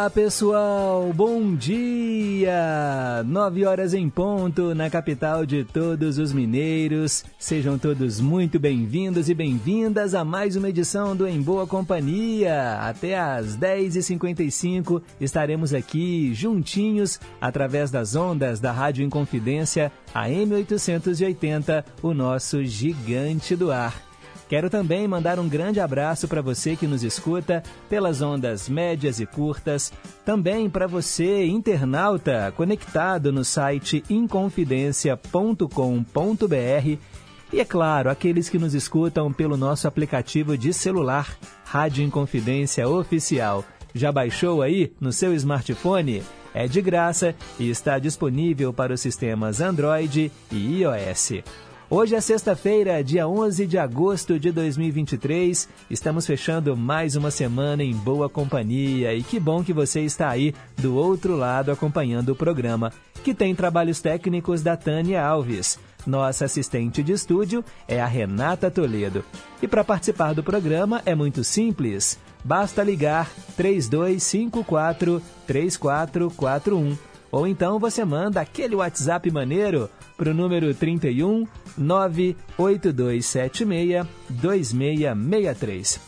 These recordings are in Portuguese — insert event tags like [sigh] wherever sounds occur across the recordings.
Diga lá, pessoal, bom dia! Nove horas em ponto na capital de todos os mineiros. Sejam todos muito bem-vindos e bem-vindas a mais uma edição do Em Boa Companhia. Até às 10h55 estaremos aqui juntinhos através das ondas da Rádio Inconfidência, a M880, o nosso gigante do ar. Quero também mandar um grande abraço para você que nos escuta pelas ondas médias e curtas, também para você, internauta, conectado no site inconfidencia.com.br e, é claro, aqueles que nos escutam pelo nosso aplicativo de celular, Rádio Inconfidência Oficial. Já baixou aí no seu smartphone? É de graça e está disponível para os sistemas Android e iOS. Hoje é sexta-feira, dia 11 de agosto de 2023. Estamos fechando mais uma semana em boa companhia e que bom que você está aí do outro lado acompanhando o programa, que tem trabalhos técnicos da Tânia Alves. Nossa assistente de estúdio é a Renata Toledo. E para participar do programa é muito simples. Basta ligar 3254 3441 ou então você manda aquele WhatsApp maneiro para o número 31 98276 2663.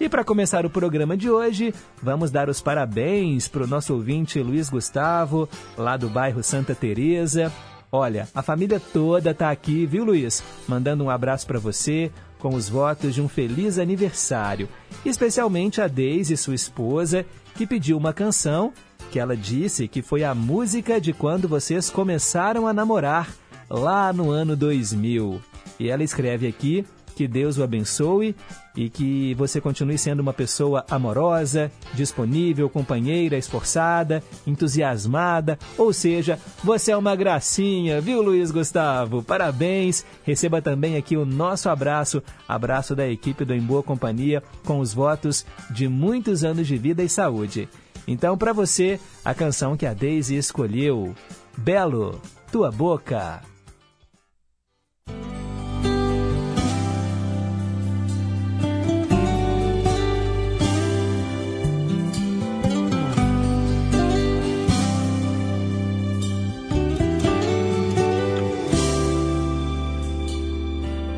E para começar o programa de hoje, vamos dar os parabéns para o nosso ouvinte Luiz Gustavo, lá do bairro Santa Teresa. Olha, a família toda está aqui, viu, Luiz? Mandando um abraço para você, com os votos de um feliz aniversário. Especialmente a Deise, sua esposa, que pediu uma canção que ela disse que foi a música de quando vocês começaram a namorar, lá no ano 2000. E ela escreve aqui que Deus o abençoe e que você continue sendo uma pessoa amorosa, disponível, companheira, esforçada, entusiasmada, ou seja, você é uma gracinha, viu, Luiz Gustavo? Parabéns! Receba também aqui o nosso abraço, abraço da equipe do Em Boa Companhia, com os votos de muitos anos de vida e saúde. Então, para você, a canção que a Daisy escolheu, Belo, Tua Boca.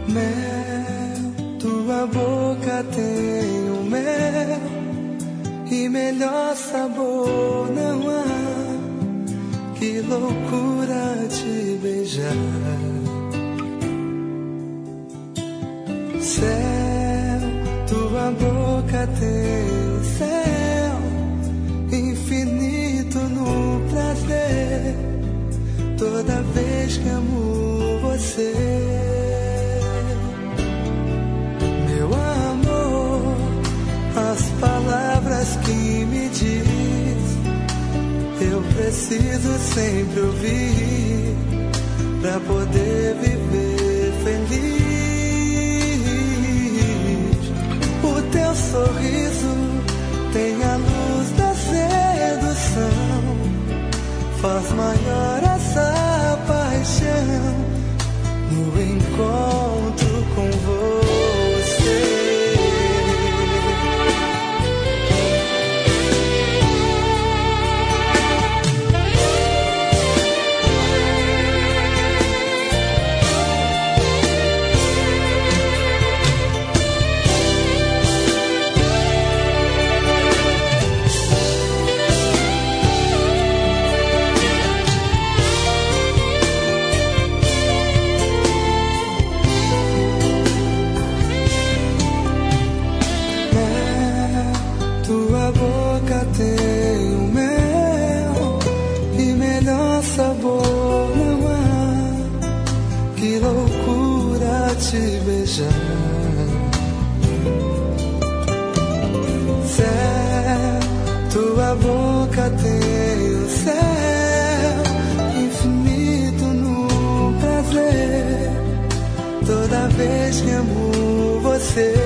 Mel, tua boca tem melhor sabor não há. Que loucura te beijar. Céu, tua boca tem céu infinito no prazer. Toda vez que amo você. as palavras preciso sempre ouvir para poder viver feliz. O teu sorriso tem a luz da sedução, faz maior essa paixão no encontro com você. Vez que amo você.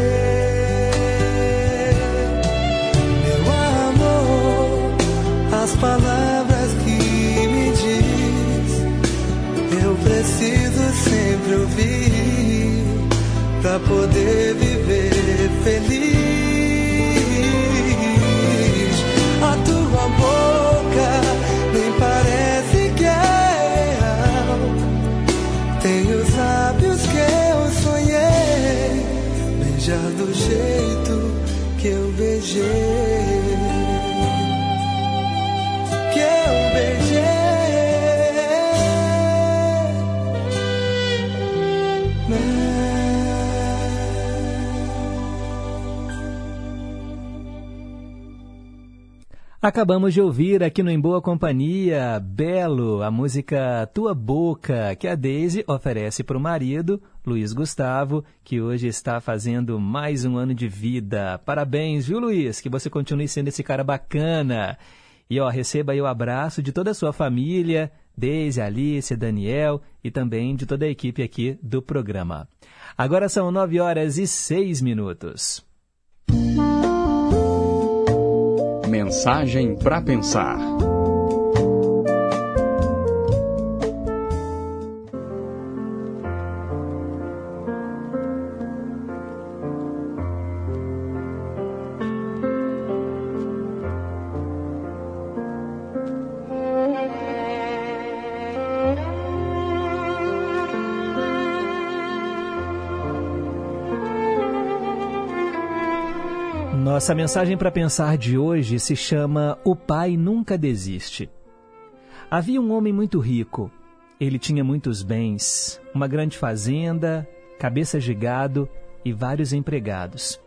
Beijei. Que eu beijei. Acabamos de ouvir aqui no Em Boa Companhia, Belo, a música Tua Boca, que a Daisy oferece para o marido, Luiz Gustavo, que hoje está fazendo mais um ano de vida. Parabéns, viu, Luiz? Que você continue sendo esse cara bacana. E ó, receba aí o abraço de toda a sua família, Deise, Alice, Daniel e também de toda a equipe aqui do programa. Agora são nove horas e seis minutos. Mensagem para pensar. Nossa mensagem para pensar de hoje se chama O Pai Nunca Desiste. Havia um homem muito rico. Ele tinha muitos bens, uma grande fazenda, cabeça de gado e vários empregados.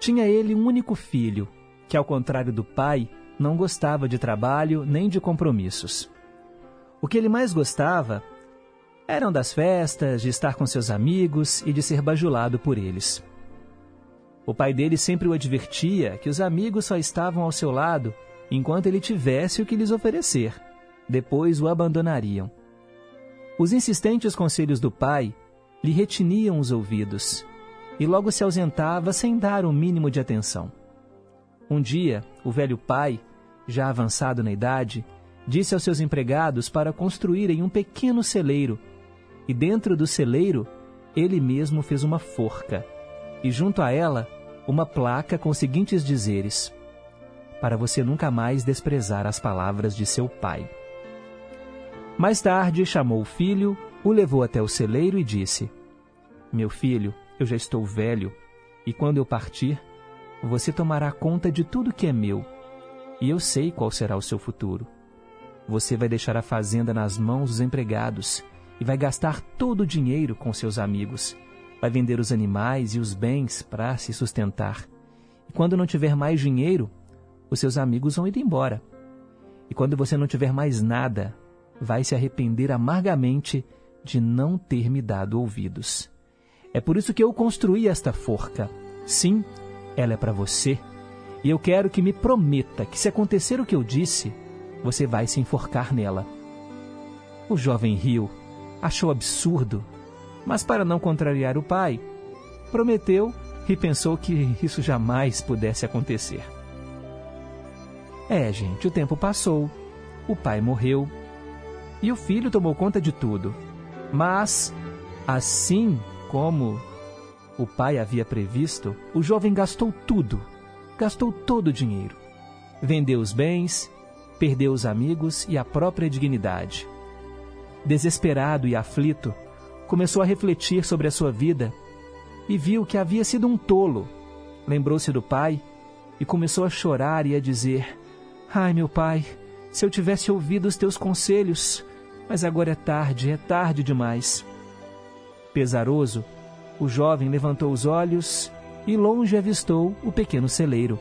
Tinha ele um único filho, que, ao contrário do pai, não gostava de trabalho nem de compromissos. O que ele mais gostava eram das festas, de estar com seus amigos e de ser bajulado por eles. O pai dele sempre o advertia que os amigos só estavam ao seu lado enquanto ele tivesse o que lhes oferecer. Depois o abandonariam. Os insistentes conselhos do pai lhe retiniam os ouvidos e logo se ausentava sem dar o um mínimo de atenção. Um dia, o velho pai, já avançado na idade, disse aos seus empregados para construírem um pequeno celeiro, e dentro do celeiro ele mesmo fez uma forca, e junto a ela uma placa com os seguintes dizeres: Para você nunca mais desprezar as palavras de seu pai. Mais tarde, chamou o filho, o levou até o celeiro e disse: Meu filho, eu já estou velho, e quando eu partir, você tomará conta de tudo que é meu, e eu sei qual será o seu futuro. Você vai deixar a fazenda nas mãos dos empregados e vai gastar todo o dinheiro com seus amigos vai vender os animais e os bens para se sustentar. E quando não tiver mais dinheiro, os seus amigos vão ir embora. E quando você não tiver mais nada, vai se arrepender amargamente de não ter me dado ouvidos. É por isso que eu construí esta forca. Sim, ela é para você. E eu quero que me prometa que, se acontecer o que eu disse, você vai se enforcar nela. O jovem riu, achou absurdo mas para não contrariar o pai, prometeu e pensou que isso jamais pudesse acontecer. É, gente, o tempo passou, o pai morreu e o filho tomou conta de tudo. Mas, assim como o pai havia previsto, o jovem gastou tudo, gastou todo o dinheiro. Vendeu os bens, perdeu os amigos e a própria dignidade. Desesperado e aflito, começou a refletir sobre a sua vida e viu que havia sido um tolo. Lembrou-se do pai e começou a chorar e a dizer: Ai, meu pai, se eu tivesse ouvido os teus conselhos, mas agora é tarde, é tarde demais. Pesaroso, o jovem levantou os olhos e longe avistou o pequeno celeiro.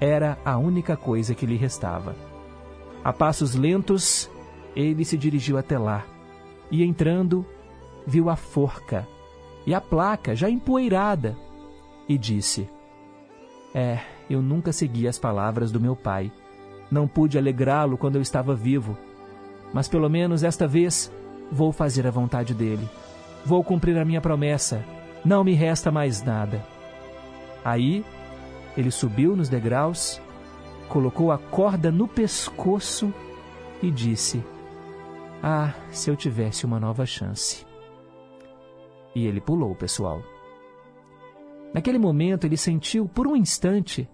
Era a única coisa que lhe restava. A passos lentos, ele se dirigiu até lá e, entrando, viu a forca e a placa já empoeirada e disse: É, eu nunca segui as palavras do meu pai. Não pude alegrá-lo quando eu estava vivo. Mas pelo menos esta vez vou fazer a vontade dele. Vou cumprir a minha promessa. Não me resta mais nada. Aí ele subiu nos degraus colocou a corda no pescoço e disse: Ah, se eu tivesse uma nova chance. E ele pulou, pessoal. Naquele momento, ele sentiu, por um instante,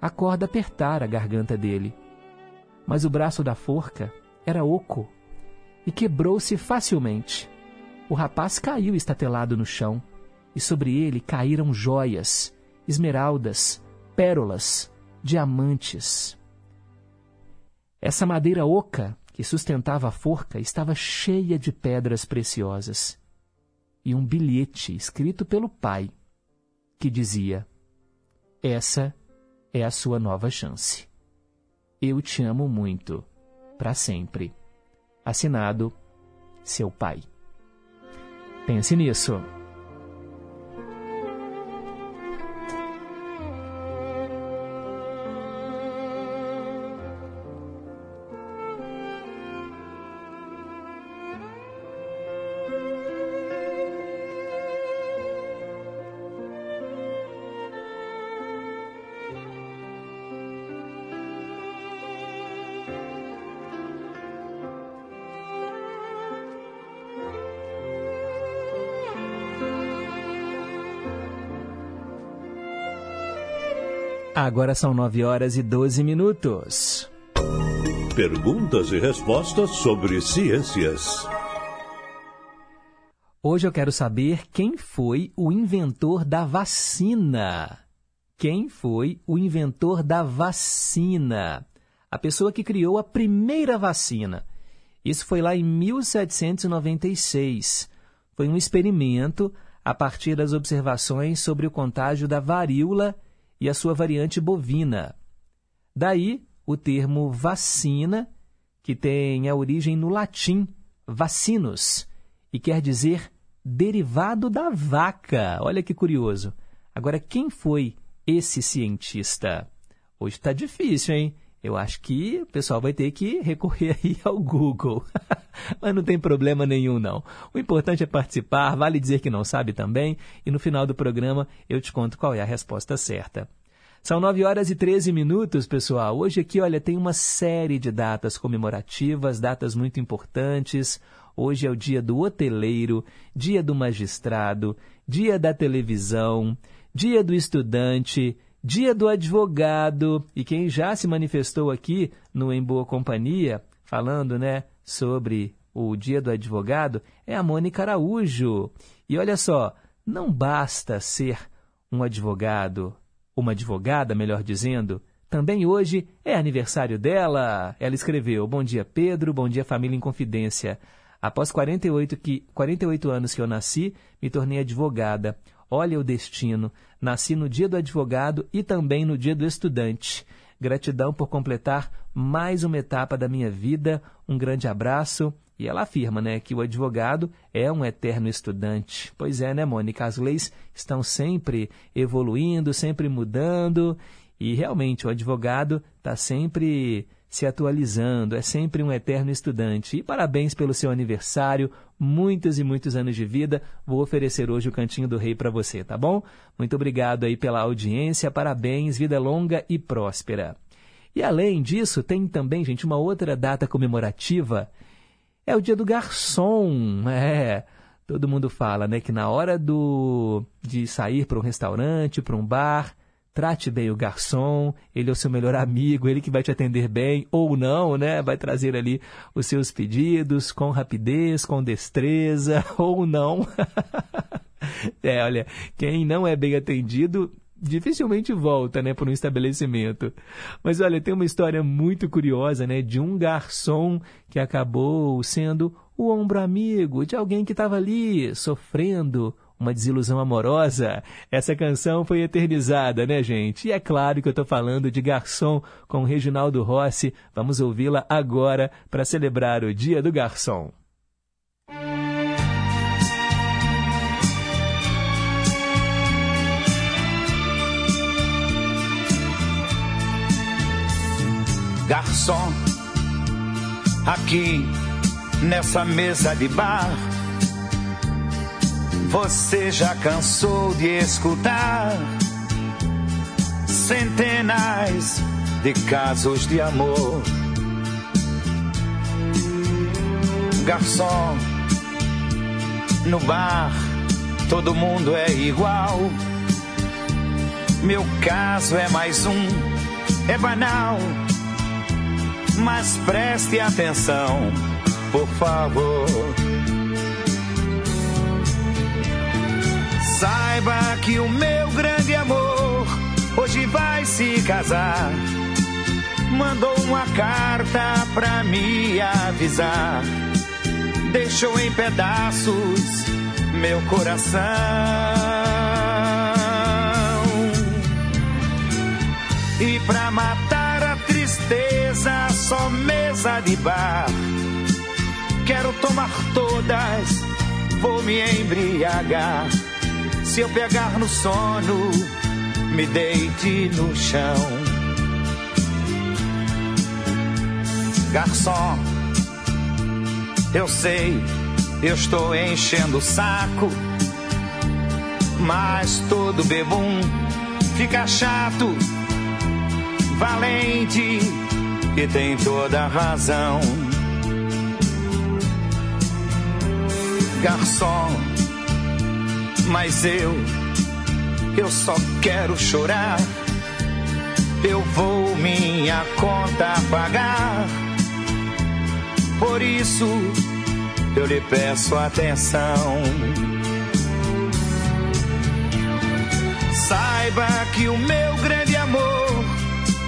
a corda apertar a garganta dele. Mas o braço da forca era oco e quebrou-se facilmente. O rapaz caiu estatelado no chão e sobre ele caíram joias, esmeraldas, pérolas, diamantes. Essa madeira oca que sustentava a forca estava cheia de pedras preciosas e um bilhete escrito pelo pai que dizia: Essa é a sua nova chance. Eu te amo muito, para sempre. Assinado, seu pai. Pense nisso. Agora são 9 horas e 12 minutos. Perguntas e respostas sobre ciências. Hoje eu quero saber quem foi o inventor da vacina. Quem foi o inventor da vacina? A pessoa que criou a primeira vacina. Isso foi lá em 1796. Foi um experimento a partir das observações sobre o contágio da varíola e a sua variante bovina. Daí o termo vacina, que tem a origem no latim vacinus e quer dizer derivado da vaca. Olha que curioso. Agora, quem foi esse cientista? Hoje está difícil, hein? Eu acho que o pessoal vai ter que recorrer [laughs] aí ao Google. [laughs] Mas não tem problema nenhum, não. O importante é participar, vale dizer que não sabe também, e no final do programa eu te conto qual é a resposta certa. São 9 horas e 13 minutos, pessoal. Hoje aqui, olha, tem uma série de datas comemorativas, datas muito importantes. Hoje é o dia do hoteleiro, dia do magistrado, dia da televisão, dia do estudante, dia do advogado. E quem já se manifestou aqui no Em Boa Companhia, falando, né, sobre o dia do advogado, é a Mônica Araújo. E olha só, não basta ser um advogado, uma advogada, melhor dizendo, também hoje é aniversário dela. Ela escreveu: Bom dia, Pedro. Bom dia, família em confidência. Após 48, que, 48 anos que eu nasci, me tornei advogada. Olha o destino. Nasci no dia do advogado e também no dia do estudante. Gratidão por completar mais uma etapa da minha vida. Um grande abraço e ela afirma né, que o advogado é um eterno estudante. Pois é, né, Mônica? As leis estão sempre evoluindo, sempre mudando, e realmente o advogado está sempre se atualizando, é sempre um eterno estudante. E parabéns pelo seu aniversário, muitos e muitos anos de vida. Vou oferecer hoje o Cantinho do Rei para você, tá bom? Muito obrigado aí pela audiência, parabéns, vida longa e próspera. E além disso, tem também, gente, uma outra data comemorativa é o dia do garçom, é. Todo mundo fala, né, que na hora do de sair para um restaurante, para um bar, trate bem o garçom, ele é o seu melhor amigo, ele que vai te atender bem ou não, né? Vai trazer ali os seus pedidos com rapidez, com destreza [laughs] ou não. [laughs] é, olha, quem não é bem atendido dificilmente volta, né, para um estabelecimento. Mas olha, tem uma história muito curiosa, né, de um garçom que acabou sendo o ombro amigo de alguém que estava ali sofrendo uma desilusão amorosa. Essa canção foi eternizada, né, gente? E é claro que eu estou falando de Garçom com Reginaldo Rossi. Vamos ouvi-la agora para celebrar o Dia do Garçom. Garçom, aqui nessa mesa de bar, você já cansou de escutar centenas de casos de amor. Garçom, no bar todo mundo é igual. Meu caso é mais um, é banal. Mas preste atenção, por favor. Saiba que o meu grande amor hoje vai se casar. Mandou uma carta pra me avisar. Deixou em pedaços meu coração. E pra matar a tristeza, só mesa de bar. Quero tomar todas, vou me embriagar. Se eu pegar no sono, me deite no chão. Garçom, eu sei, eu estou enchendo o saco, mas todo bebum fica chato, valente e tem toda a razão. Garçom, mas eu, eu só quero chorar. Eu vou minha conta pagar. Por isso eu lhe peço atenção. Saiba que o meu grande amor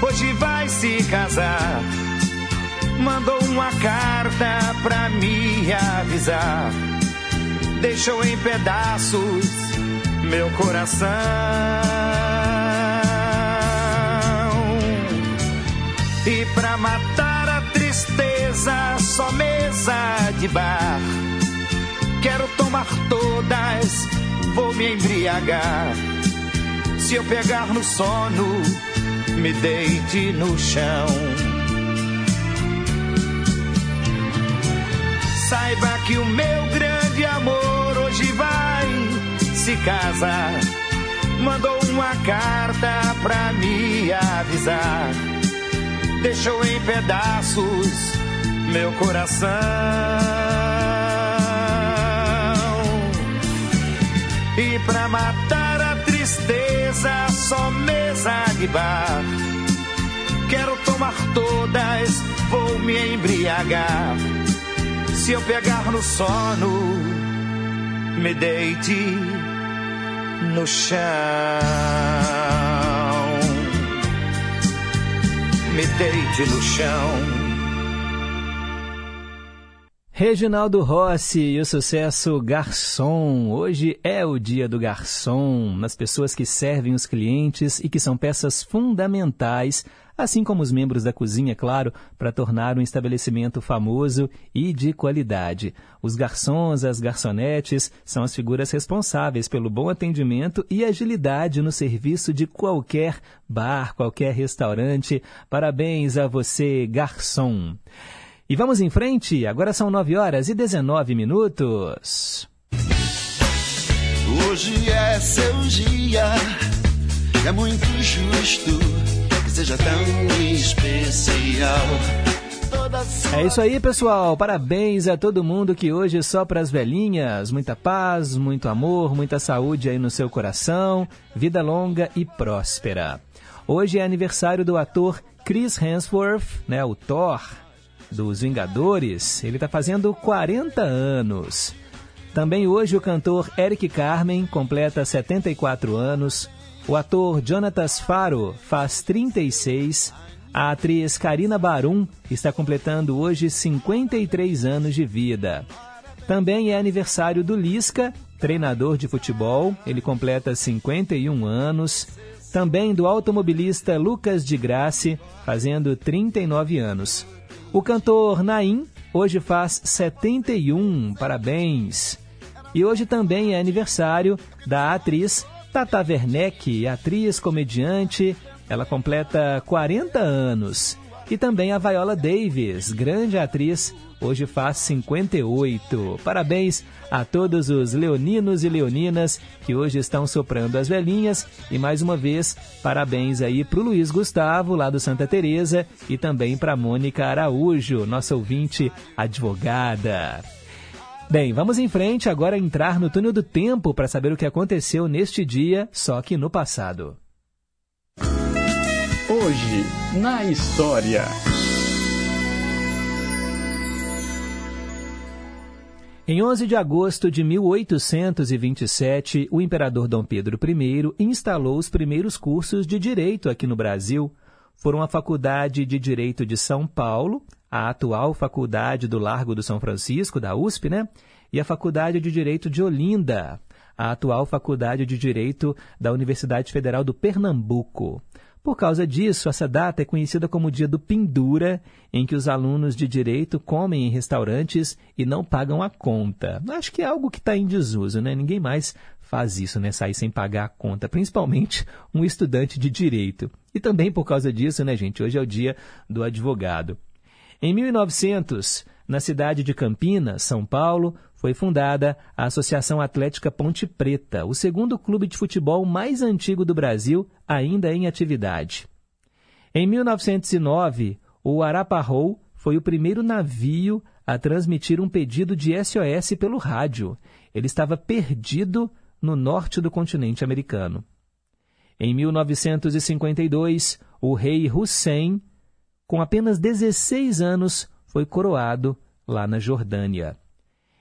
hoje vai se casar. Mandou uma carta pra me avisar deixou em pedaços meu coração. E pra matar a tristeza, só mesa de bar. Quero tomar todas, vou me embriagar. Se eu pegar no sono, me deite no chão. Saiba que o meu grande amor se casar. Mandou uma carta pra me avisar. Deixou em pedaços meu coração. E pra matar a tristeza, só mesa de bar. Quero tomar todas, vou me embriagar. Se eu pegar no sono, me deite no chão. Me deite no chão. Reginaldo Rossi e o sucesso Garçom. Hoje é o dia do garçom, nas pessoas que servem os clientes e que são peças fundamentais, assim como os membros da cozinha, é claro, para tornar um estabelecimento famoso e de qualidade. Os garçons, as garçonetes são as figuras responsáveis pelo bom atendimento e agilidade no serviço de qualquer bar, qualquer restaurante. Parabéns a você, garçom. E vamos em frente, agora são 9 horas e 19 minutos. Hoje é seu dia, é muito justo seja tão especial. É isso aí, pessoal. Parabéns a todo mundo que hoje só para as velhinhas. Muita paz, muito amor, muita saúde aí no seu coração, vida longa e próspera. Hoje é aniversário do ator Chris Hemsworth, né, o Thor, dos Vingadores, ele está fazendo 40 anos. Também hoje o cantor Eric Carmen completa 74 anos, o ator Jonatas Faro faz 36, a atriz Karina Barum está completando hoje 53 anos de vida. Também é aniversário do Lisca, treinador de futebol, ele completa 51 anos. Também do automobilista Lucas de Grace, fazendo 39 anos. O cantor Naim hoje faz 71, parabéns. E hoje também é aniversário da atriz Tata Werneck, atriz comediante. Ela completa 40 anos. E também a Viola Davis, grande atriz, hoje faz 58. Parabéns a todos os leoninos e leoninas que hoje estão soprando as velhinhas. E mais uma vez, parabéns aí para o Luiz Gustavo, lá do Santa Teresa, e também para Mônica Araújo, nossa ouvinte advogada. Bem, vamos em frente agora entrar no túnel do tempo para saber o que aconteceu neste dia, só que no passado. Hoje, na história. Em 11 de agosto de 1827, o imperador Dom Pedro I instalou os primeiros cursos de direito aqui no Brasil. Foram a Faculdade de Direito de São Paulo, a atual Faculdade do Largo do São Francisco, da USP, né? E a Faculdade de Direito de Olinda, a atual Faculdade de Direito da Universidade Federal do Pernambuco. Por causa disso, essa data é conhecida como o Dia do Pendura, em que os alunos de direito comem em restaurantes e não pagam a conta. Acho que é algo que está em desuso, né? Ninguém mais faz isso, né? Sair sem pagar a conta, principalmente um estudante de direito. E também por causa disso, né, gente? Hoje é o dia do advogado. Em 1900, na cidade de Campinas, São Paulo, foi fundada a Associação Atlética Ponte Preta, o segundo clube de futebol mais antigo do Brasil, ainda em atividade. Em 1909, o Arapahoe foi o primeiro navio a transmitir um pedido de SOS pelo rádio. Ele estava perdido no norte do continente americano. Em 1952, o rei Hussein, com apenas 16 anos, foi coroado lá na Jordânia.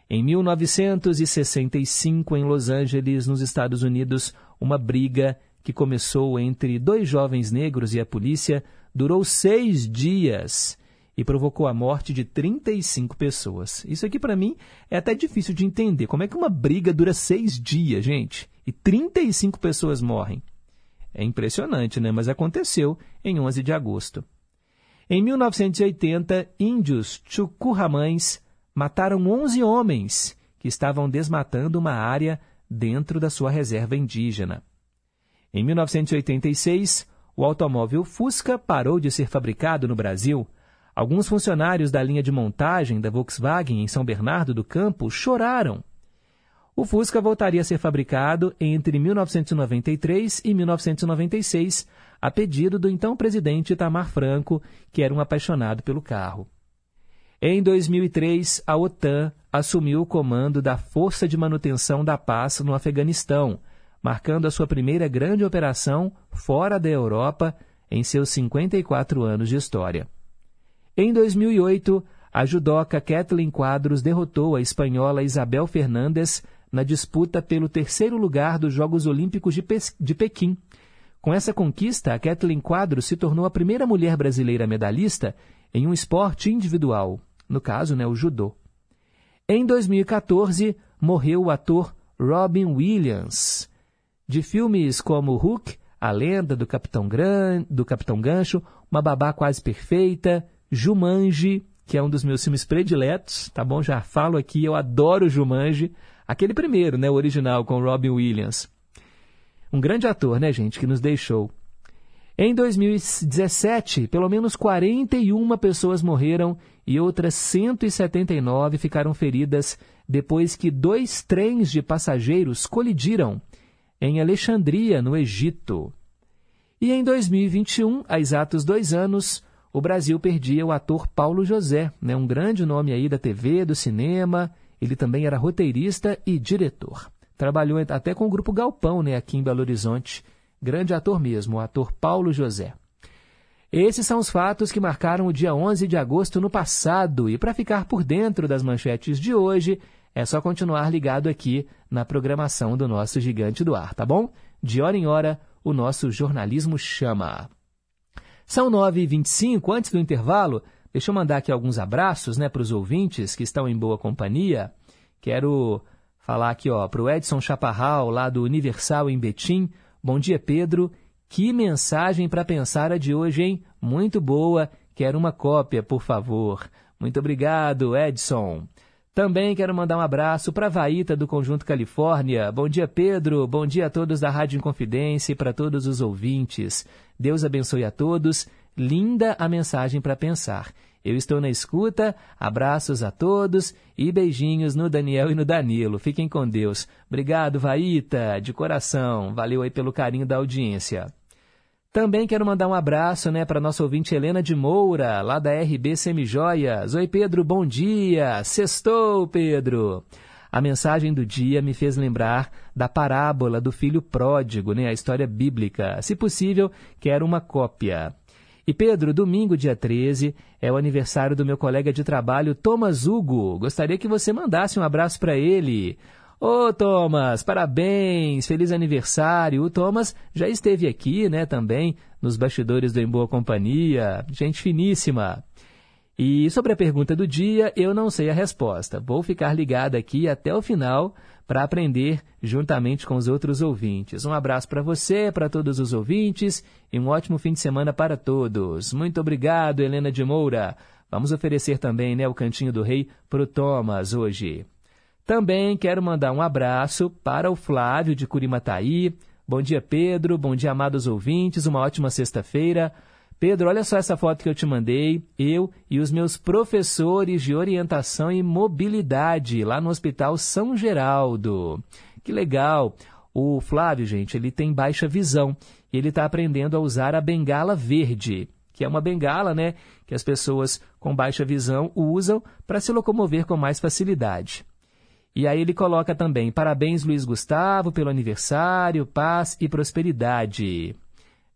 Em 1965, em Los Angeles, nos Estados Unidos, uma briga que começou entre dois jovens negros e a polícia durou seis dias e provocou a morte de 35 pessoas. Isso aqui, para mim, é até difícil de entender. Como é que uma briga dura seis dias, gente, e 35 pessoas morrem? É impressionante, né? Mas aconteceu em 11 de agosto. Em 1980, índios chucurramães mataram 11 homens que estavam desmatando uma área dentro da sua reserva indígena. Em 1986, o automóvel Fusca parou de ser fabricado no Brasil. Alguns funcionários da linha de montagem da Volkswagen em São Bernardo do Campo choraram. O Fusca voltaria a ser fabricado entre 1993 e 1996, a pedido do então presidente Itamar Franco, que era um apaixonado pelo carro. Em 2003, a OTAN assumiu o comando da Força de Manutenção da Paz no Afeganistão, marcando a sua primeira grande operação fora da Europa em seus 54 anos de história. Em 2008, a judoca Kathleen Quadros derrotou a espanhola Isabel Fernandes na disputa pelo terceiro lugar dos Jogos Olímpicos de, Pe de Pequim. Com essa conquista, a Kathleen Quadros se tornou a primeira mulher brasileira medalhista em um esporte individual, no caso, né, o judô. Em 2014, morreu o ator Robin Williams. De filmes como Hook, A Lenda do Capitão, Gran... do Capitão Gancho, Uma Babá Quase Perfeita, Jumanji, que é um dos meus filmes prediletos, tá bom? Já falo aqui, eu adoro Jumanji. Aquele primeiro, né, o original, com Robin Williams. Um grande ator, né, gente, que nos deixou. Em 2017, pelo menos 41 pessoas morreram e outras 179 ficaram feridas depois que dois trens de passageiros colidiram em Alexandria, no Egito. E em 2021, há exatos dois anos, o Brasil perdia o ator Paulo José, né, um grande nome aí da TV, do cinema. Ele também era roteirista e diretor. Trabalhou até com o grupo Galpão, né, aqui em Belo Horizonte grande ator mesmo, o ator Paulo José. Esses são os fatos que marcaram o dia 11 de agosto no passado. E para ficar por dentro das manchetes de hoje, é só continuar ligado aqui na programação do nosso Gigante do Ar, tá bom? De hora em hora, o nosso jornalismo chama. São 9h25, antes do intervalo, deixa eu mandar aqui alguns abraços né, para os ouvintes que estão em boa companhia. Quero falar aqui para o Edson Chaparral, lá do Universal em Betim. Bom dia, Pedro. Que mensagem para pensar a de hoje, hein? Muito boa. Quero uma cópia, por favor. Muito obrigado, Edson. Também quero mandar um abraço para a Vaíta do Conjunto Califórnia. Bom dia, Pedro. Bom dia a todos da Rádio Inconfidência e para todos os ouvintes. Deus abençoe a todos. Linda a mensagem para pensar. Eu estou na escuta, abraços a todos e beijinhos no Daniel e no Danilo. Fiquem com Deus. Obrigado, Vaíta, de coração. Valeu aí pelo carinho da audiência. Também quero mandar um abraço né, para nossa ouvinte Helena de Moura, lá da RB Semijoias. Oi, Pedro, bom dia. Sextou, Pedro. A mensagem do dia me fez lembrar da parábola do filho pródigo, né, a história bíblica. Se possível, quero uma cópia. E Pedro, domingo, dia 13, é o aniversário do meu colega de trabalho, Thomas Hugo. Gostaria que você mandasse um abraço para ele. Ô Thomas, parabéns, feliz aniversário. O Thomas já esteve aqui, né, também, nos bastidores do Em Boa Companhia. Gente finíssima. E sobre a pergunta do dia, eu não sei a resposta. Vou ficar ligado aqui até o final para aprender juntamente com os outros ouvintes. Um abraço para você, para todos os ouvintes e um ótimo fim de semana para todos. Muito obrigado, Helena de Moura. Vamos oferecer também né, o Cantinho do Rei para o Thomas hoje. Também quero mandar um abraço para o Flávio de Curimataí. Bom dia, Pedro. Bom dia, amados ouvintes. Uma ótima sexta-feira. Pedro, olha só essa foto que eu te mandei. Eu e os meus professores de orientação e mobilidade lá no Hospital São Geraldo. Que legal! O Flávio, gente, ele tem baixa visão e ele está aprendendo a usar a bengala verde, que é uma bengala, né, que as pessoas com baixa visão usam para se locomover com mais facilidade. E aí ele coloca também: parabéns, Luiz Gustavo, pelo aniversário, paz e prosperidade.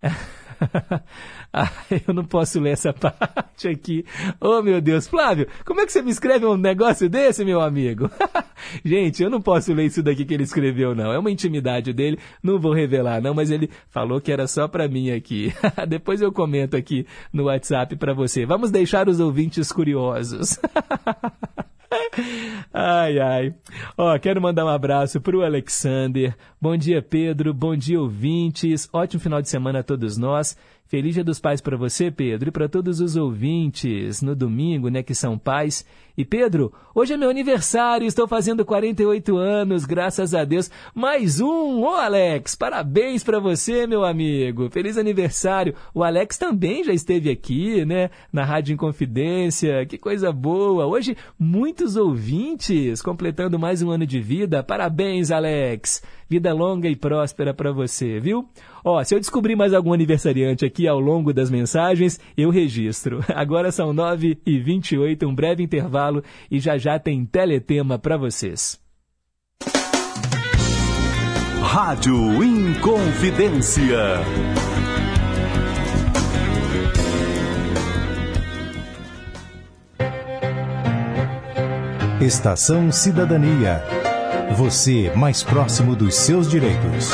[laughs] ah, eu não posso ler essa [laughs] parte aqui. Oh, meu Deus. Flávio, como é que você me escreve um negócio desse, meu amigo? [laughs] Gente, eu não posso ler isso daqui que ele escreveu, não. É uma intimidade dele, não vou revelar, não, mas ele falou que era só para mim aqui. Depois eu comento aqui no WhatsApp para você. Vamos deixar os ouvintes curiosos. Ai, ai. Ó, quero mandar um abraço pro Alexander. Bom dia, Pedro. Bom dia, ouvintes. Ótimo final de semana a todos nós. Feliz Dia dos Pais para você, Pedro, e para todos os ouvintes no domingo, né, que são pais. E Pedro, hoje é meu aniversário, estou fazendo 48 anos, graças a Deus. Mais um, ô Alex, parabéns para você, meu amigo. Feliz aniversário. O Alex também já esteve aqui, né, na Rádio Inconfidência. Que coisa boa. Hoje muitos ouvintes completando mais um ano de vida. Parabéns, Alex. Vida longa e próspera para você, viu? Ó, se eu descobrir mais algum aniversariante aqui ao longo das mensagens, eu registro. [laughs] Agora são 9 e 28 um breve intervalo e já já tem teletema para vocês. Rádio Inconfidência. Estação Cidadania. Você mais próximo dos seus direitos.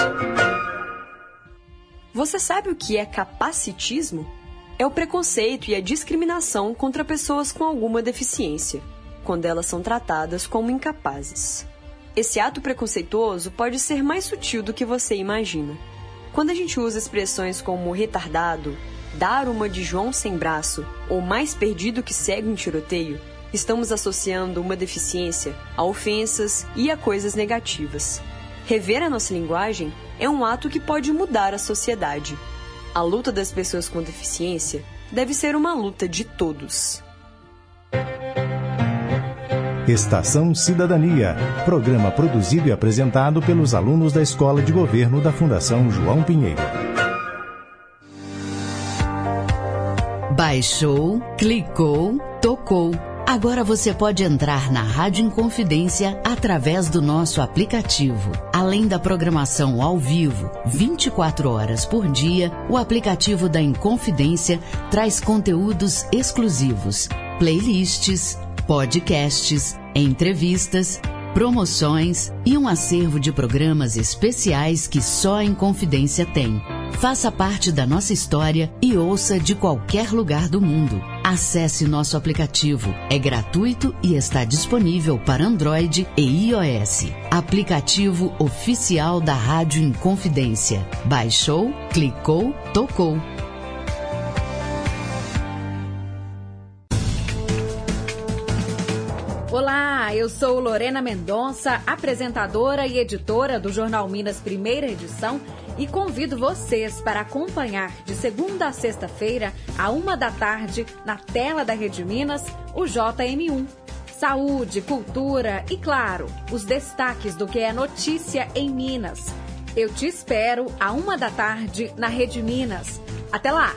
Você sabe o que é capacitismo? É o preconceito e a discriminação contra pessoas com alguma deficiência, quando elas são tratadas como incapazes. Esse ato preconceituoso pode ser mais sutil do que você imagina. Quando a gente usa expressões como retardado, dar uma de João sem braço ou mais perdido que cego em tiroteio, estamos associando uma deficiência a ofensas e a coisas negativas. Rever a nossa linguagem é um ato que pode mudar a sociedade. A luta das pessoas com deficiência deve ser uma luta de todos. Estação Cidadania, programa produzido e apresentado pelos alunos da Escola de Governo da Fundação João Pinheiro. Baixou, clicou, tocou. Agora você pode entrar na Rádio Inconfidência através do nosso aplicativo. Além da programação ao vivo, 24 horas por dia, o aplicativo da Inconfidência traz conteúdos exclusivos, playlists, podcasts, entrevistas, promoções e um acervo de programas especiais que só a Inconfidência tem. Faça parte da nossa história e ouça de qualquer lugar do mundo. Acesse nosso aplicativo. É gratuito e está disponível para Android e iOS. Aplicativo oficial da Rádio Inconfidência. Baixou, clicou, tocou. Olá, eu sou Lorena Mendonça, apresentadora e editora do Jornal Minas Primeira Edição e convido vocês para acompanhar de segunda a sexta-feira, a uma da tarde, na tela da Rede Minas, o JM1. Saúde, cultura e, claro, os destaques do que é notícia em Minas. Eu te espero a uma da tarde na Rede Minas. Até lá!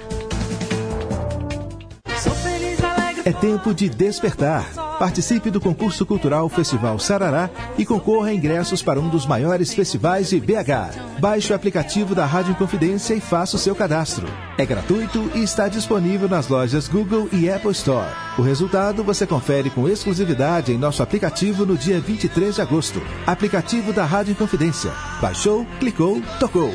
É tempo de despertar. Participe do concurso cultural Festival Sarará e concorra a ingressos para um dos maiores festivais de BH. Baixe o aplicativo da Rádio Confidência e faça o seu cadastro. É gratuito e está disponível nas lojas Google e Apple Store. O resultado você confere com exclusividade em nosso aplicativo no dia 23 de agosto. Aplicativo da Rádio Confidência. Baixou, clicou, tocou.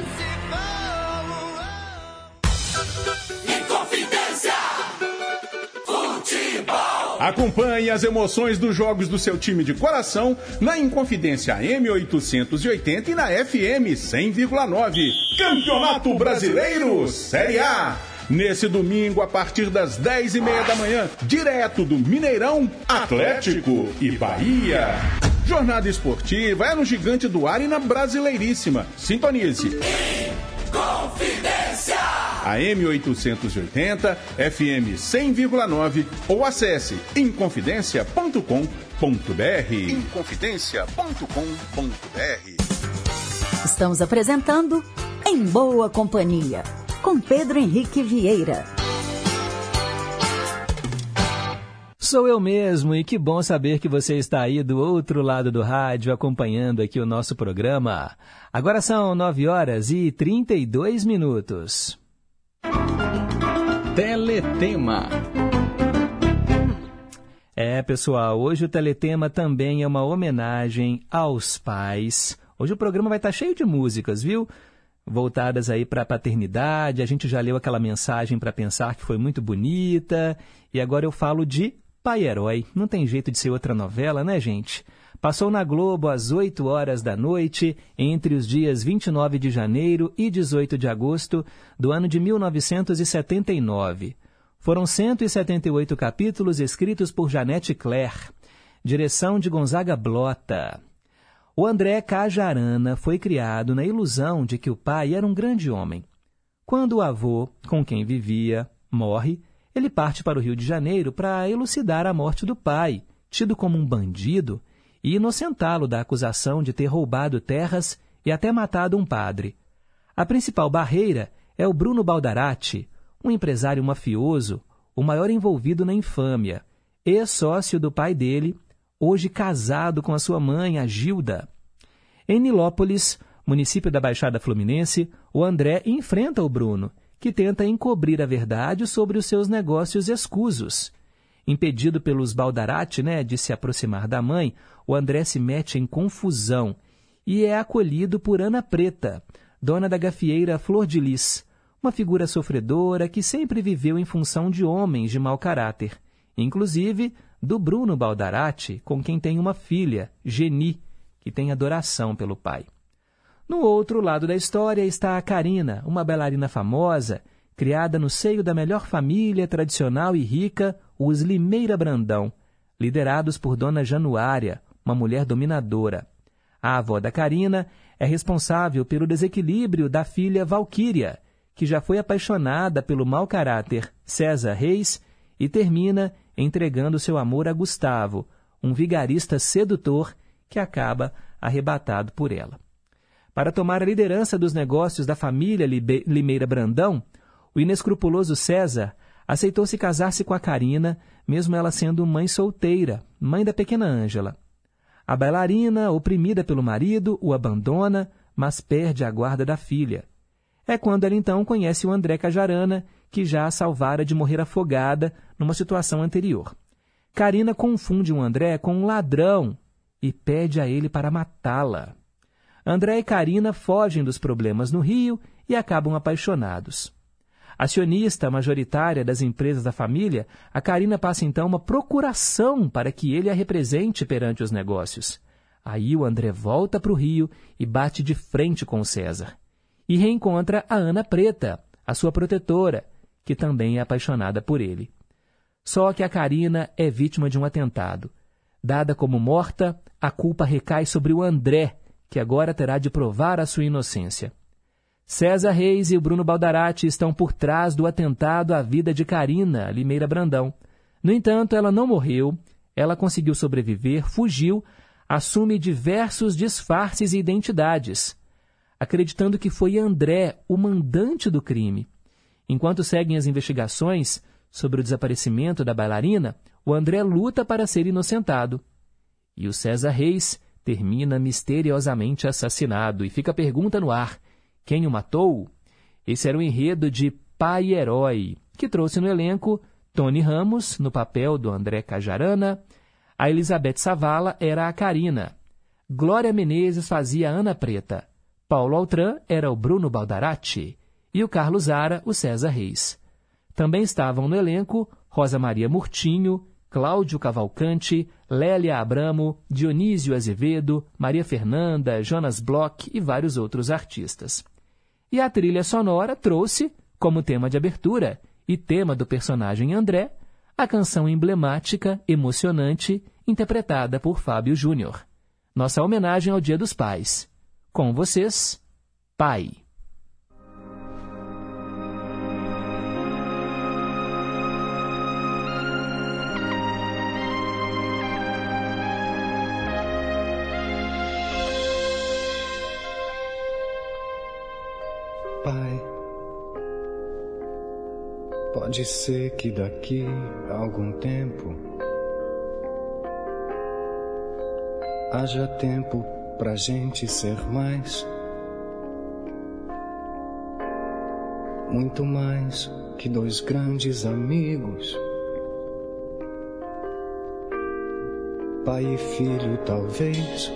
Acompanhe as emoções dos jogos do seu time de coração na Inconfidência M880 e na FM 100,9. Campeonato Brasileiro Série A. Nesse domingo, a partir das 10 e meia da manhã, direto do Mineirão, Atlético e Bahia. Jornada esportiva é no Gigante do Ar e na Brasileiríssima. Sintonize. Confidência! AM 880, FM 100,9 ou acesse inconfidencia.com.br. Inconfidencia.com.br. Estamos apresentando Em Boa Companhia, com Pedro Henrique Vieira. Sou eu mesmo e que bom saber que você está aí do outro lado do rádio acompanhando aqui o nosso programa. Agora são 9 horas e 32 minutos. Teletema. É, pessoal, hoje o Teletema também é uma homenagem aos pais. Hoje o programa vai estar cheio de músicas, viu? Voltadas aí para a paternidade. A gente já leu aquela mensagem para pensar que foi muito bonita. E agora eu falo de Pai Herói. Não tem jeito de ser outra novela, né, gente? Passou na Globo às 8 horas da noite, entre os dias 29 de janeiro e 18 de agosto do ano de 1979. Foram 178 capítulos escritos por Janete Claire. Direção de Gonzaga Blota. O André Cajarana foi criado na ilusão de que o pai era um grande homem. Quando o avô, com quem vivia, morre, ele parte para o Rio de Janeiro para elucidar a morte do pai, tido como um bandido e inocentá-lo da acusação de ter roubado terras e até matado um padre. A principal barreira é o Bruno Baldarati, um empresário mafioso, o maior envolvido na infâmia, ex-sócio do pai dele, hoje casado com a sua mãe, a Gilda. Em Nilópolis, município da Baixada Fluminense, o André enfrenta o Bruno, que tenta encobrir a verdade sobre os seus negócios escusos. Impedido pelos Baldarati né, de se aproximar da mãe, o André se mete em confusão e é acolhido por Ana Preta, dona da gafieira Flor de Lis, uma figura sofredora que sempre viveu em função de homens de mau caráter, inclusive do Bruno Baldarati, com quem tem uma filha, Geni, que tem adoração pelo pai. No outro lado da história está a Karina, uma bailarina famosa, criada no seio da melhor família tradicional e rica, os Limeira Brandão, liderados por Dona Januária, uma mulher dominadora. A avó da Karina é responsável pelo desequilíbrio da filha Valquíria, que já foi apaixonada pelo mau caráter César Reis e termina entregando seu amor a Gustavo, um vigarista sedutor que acaba arrebatado por ela. Para tomar a liderança dos negócios da família Limeira Brandão, o inescrupuloso César aceitou-se casar-se com a Karina, mesmo ela sendo mãe solteira, mãe da pequena Ângela. A bailarina, oprimida pelo marido, o abandona, mas perde a guarda da filha. É quando ela então conhece o André Cajarana, que já a salvara de morrer afogada numa situação anterior. Karina confunde o André com um ladrão e pede a ele para matá-la. André e Karina fogem dos problemas no Rio e acabam apaixonados. Acionista majoritária das empresas da família, a Karina passa então uma procuração para que ele a represente perante os negócios. Aí o André volta para o Rio e bate de frente com o César. E reencontra a Ana Preta, a sua protetora, que também é apaixonada por ele. Só que a Karina é vítima de um atentado. Dada como morta, a culpa recai sobre o André, que agora terá de provar a sua inocência. César Reis e o Bruno Baldarati estão por trás do atentado à vida de Karina Limeira Brandão. No entanto, ela não morreu, ela conseguiu sobreviver, fugiu, assume diversos disfarces e identidades, acreditando que foi André o mandante do crime. Enquanto seguem as investigações sobre o desaparecimento da bailarina, o André luta para ser inocentado. E o César Reis termina misteriosamente assassinado e fica a pergunta no ar: quem o matou? Esse era o enredo de Pai Herói, que trouxe no elenco Tony Ramos, no papel do André Cajarana, a Elizabeth Savala era a Karina, Glória Menezes fazia a Ana Preta, Paulo Altran era o Bruno Baldarati e o Carlos Ara o César Reis. Também estavam no elenco Rosa Maria Murtinho, Cláudio Cavalcante, Lélia Abramo, Dionísio Azevedo, Maria Fernanda, Jonas Bloch e vários outros artistas. E a trilha sonora trouxe, como tema de abertura e tema do personagem André, a canção emblemática, emocionante, interpretada por Fábio Júnior. Nossa homenagem ao Dia dos Pais. Com vocês, Pai. Pode ser que daqui a algum tempo haja tempo pra gente ser mais, muito mais que dois grandes amigos. Pai e filho, talvez.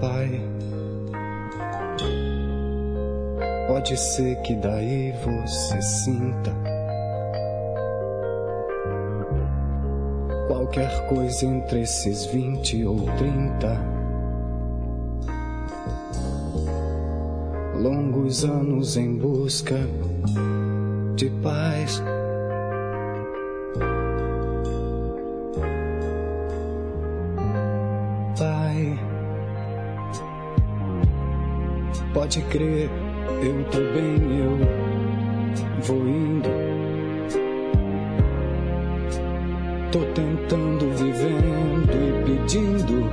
Pai Pode ser que daí você sinta qualquer coisa entre esses vinte ou trinta longos anos em busca de paz. Tô bem, eu vou indo. Tô tentando, vivendo e pedindo.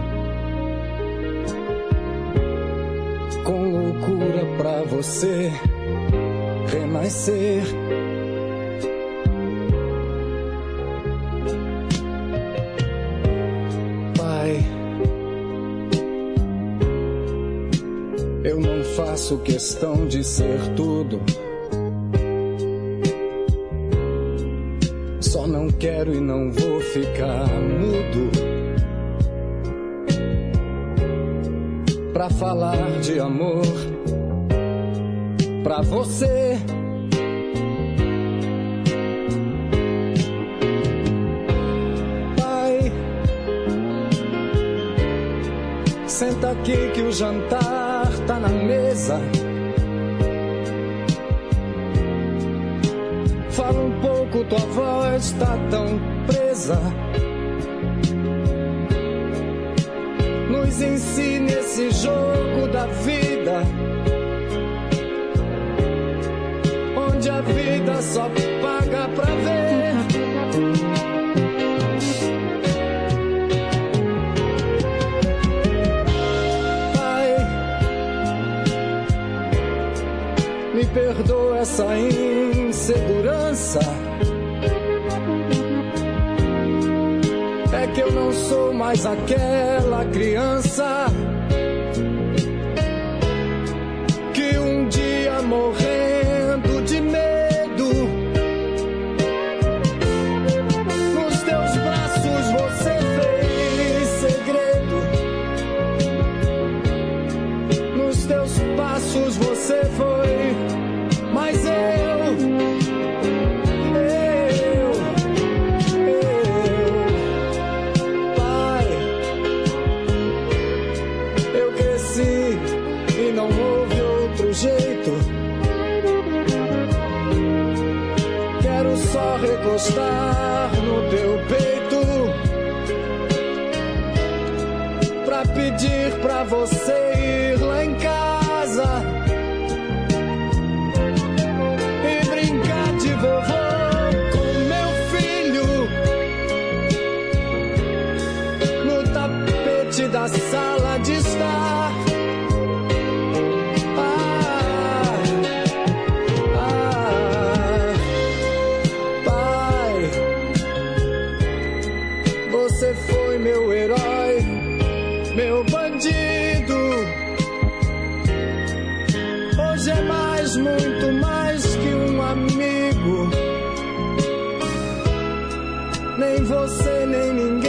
Com loucura pra você renascer. faço questão ser tudo. Só não quero e não vou ficar mudo. Pra falar é mais, muito mais que um amigo. Nem você, nem ninguém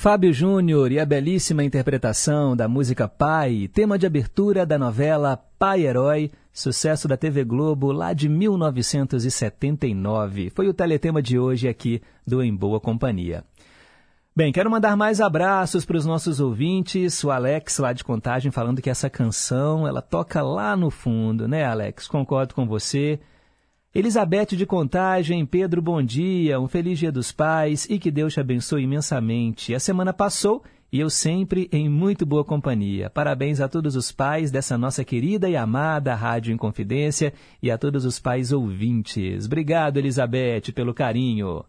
Fábio Júnior e a belíssima interpretação da música Pai, tema de abertura da novela Pai Herói, sucesso da TV Globo lá de 1979. Foi o teletema de hoje aqui do Em Boa Companhia. Bem, quero mandar mais abraços para os nossos ouvintes. O Alex, lá de Contagem, falando que essa canção ela toca lá no fundo, né, Alex? Concordo com você. Elizabeth de Contagem, Pedro, bom dia, um feliz dia dos pais e que Deus te abençoe imensamente. A semana passou e eu sempre em muito boa companhia. Parabéns a todos os pais dessa nossa querida e amada Rádio Inconfidência e a todos os pais ouvintes. Obrigado, Elizabeth, pelo carinho.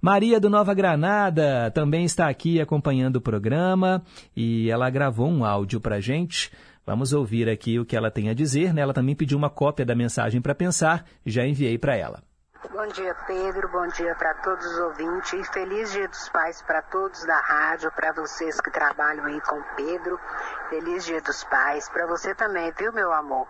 Maria do Nova Granada também está aqui acompanhando o programa e ela gravou um áudio para gente. Vamos ouvir aqui o que ela tem a dizer. Né? Ela também pediu uma cópia da mensagem para pensar, já enviei para ela. Bom dia, Pedro. Bom dia para todos os ouvintes. E feliz Dia dos Pais para todos da rádio, para vocês que trabalham aí com Pedro. Feliz Dia dos Pais. Para você também, viu, meu amor?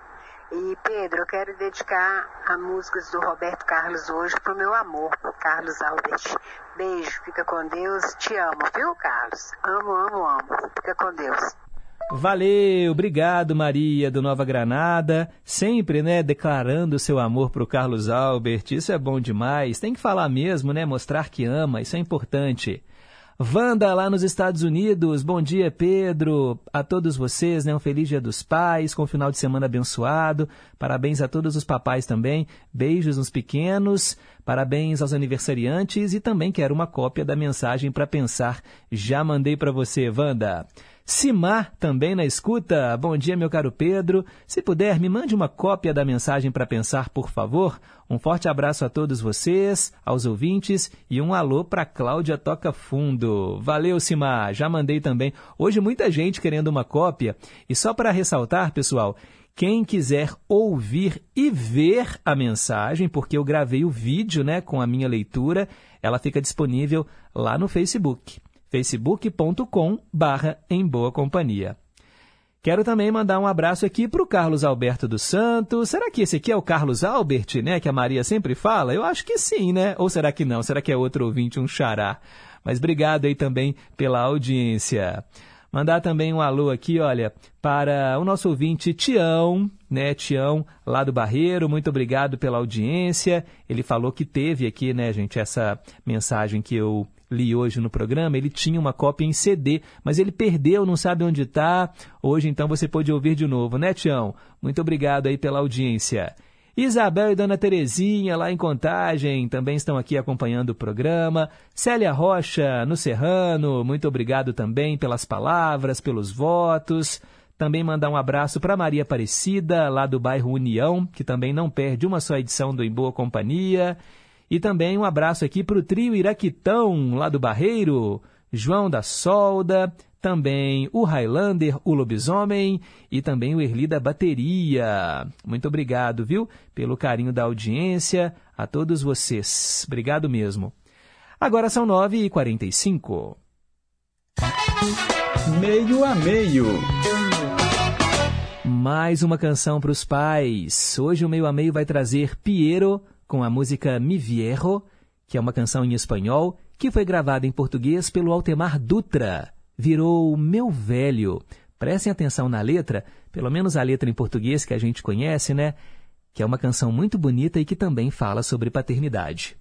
E Pedro, eu quero dedicar a músicas do Roberto Carlos hoje pro meu amor, pro Carlos Albert. Beijo, fica com Deus. Te amo, viu, Carlos? Amo, amo, amo. Fica com Deus. Valeu, obrigado Maria do Nova Granada, sempre, né, declarando seu amor para o Carlos Albert, isso é bom demais, tem que falar mesmo, né, mostrar que ama, isso é importante. Wanda, lá nos Estados Unidos, bom dia Pedro, a todos vocês, né, um feliz dia dos pais, com um final de semana abençoado, parabéns a todos os papais também, beijos nos pequenos, parabéns aos aniversariantes. E também quero uma cópia da mensagem para pensar, já mandei para você, Wanda. Simar, também na escuta. Bom dia, meu caro Pedro. Se puder, me mande uma cópia da mensagem para pensar, por favor. Um forte abraço a todos vocês, aos ouvintes e um alô para Cláudia Toca Fundo. Valeu, Simar. Já mandei também. Hoje muita gente querendo uma cópia. E só para ressaltar, pessoal, quem quiser ouvir e ver a mensagem, porque eu gravei o vídeo, né, com a minha leitura, ela fica disponível lá no Facebook facebook.com barra em boa companhia. Quero também mandar um abraço aqui para o Carlos Alberto dos Santos. Será que esse aqui é o Carlos Albert, né? Que a Maria sempre fala? Eu acho que sim, né? Ou será que não? Será que é outro ouvinte, um xará? Mas obrigado aí também pela audiência. Mandar também um alô aqui, olha, para o nosso ouvinte Tião, né, Tião, lá do Barreiro, muito obrigado pela audiência. Ele falou que teve aqui, né, gente, essa mensagem que eu li hoje no programa, ele tinha uma cópia em CD, mas ele perdeu, não sabe onde está. Hoje, então, você pode ouvir de novo, né, Tião? Muito obrigado aí pela audiência. Isabel e Dona Terezinha, lá em Contagem, também estão aqui acompanhando o programa. Célia Rocha, no Serrano, muito obrigado também pelas palavras, pelos votos. Também mandar um abraço para Maria Aparecida, lá do bairro União, que também não perde uma só edição do Em Boa Companhia. E também um abraço aqui para o trio Iraquitão, lá do Barreiro, João da Solda, também o Highlander, o Lobisomem e também o Erli da Bateria. Muito obrigado, viu, pelo carinho da audiência, a todos vocês. Obrigado mesmo. Agora são 9h45. Meio a meio. Mais uma canção para os pais. Hoje o Meio a Meio vai trazer Piero com a música Mi Viejo, que é uma canção em espanhol que foi gravada em português pelo Altemar Dutra. Virou Meu Velho. Prestem atenção na letra, pelo menos a letra em português que a gente conhece, né? que é uma canção muito bonita e que também fala sobre paternidade.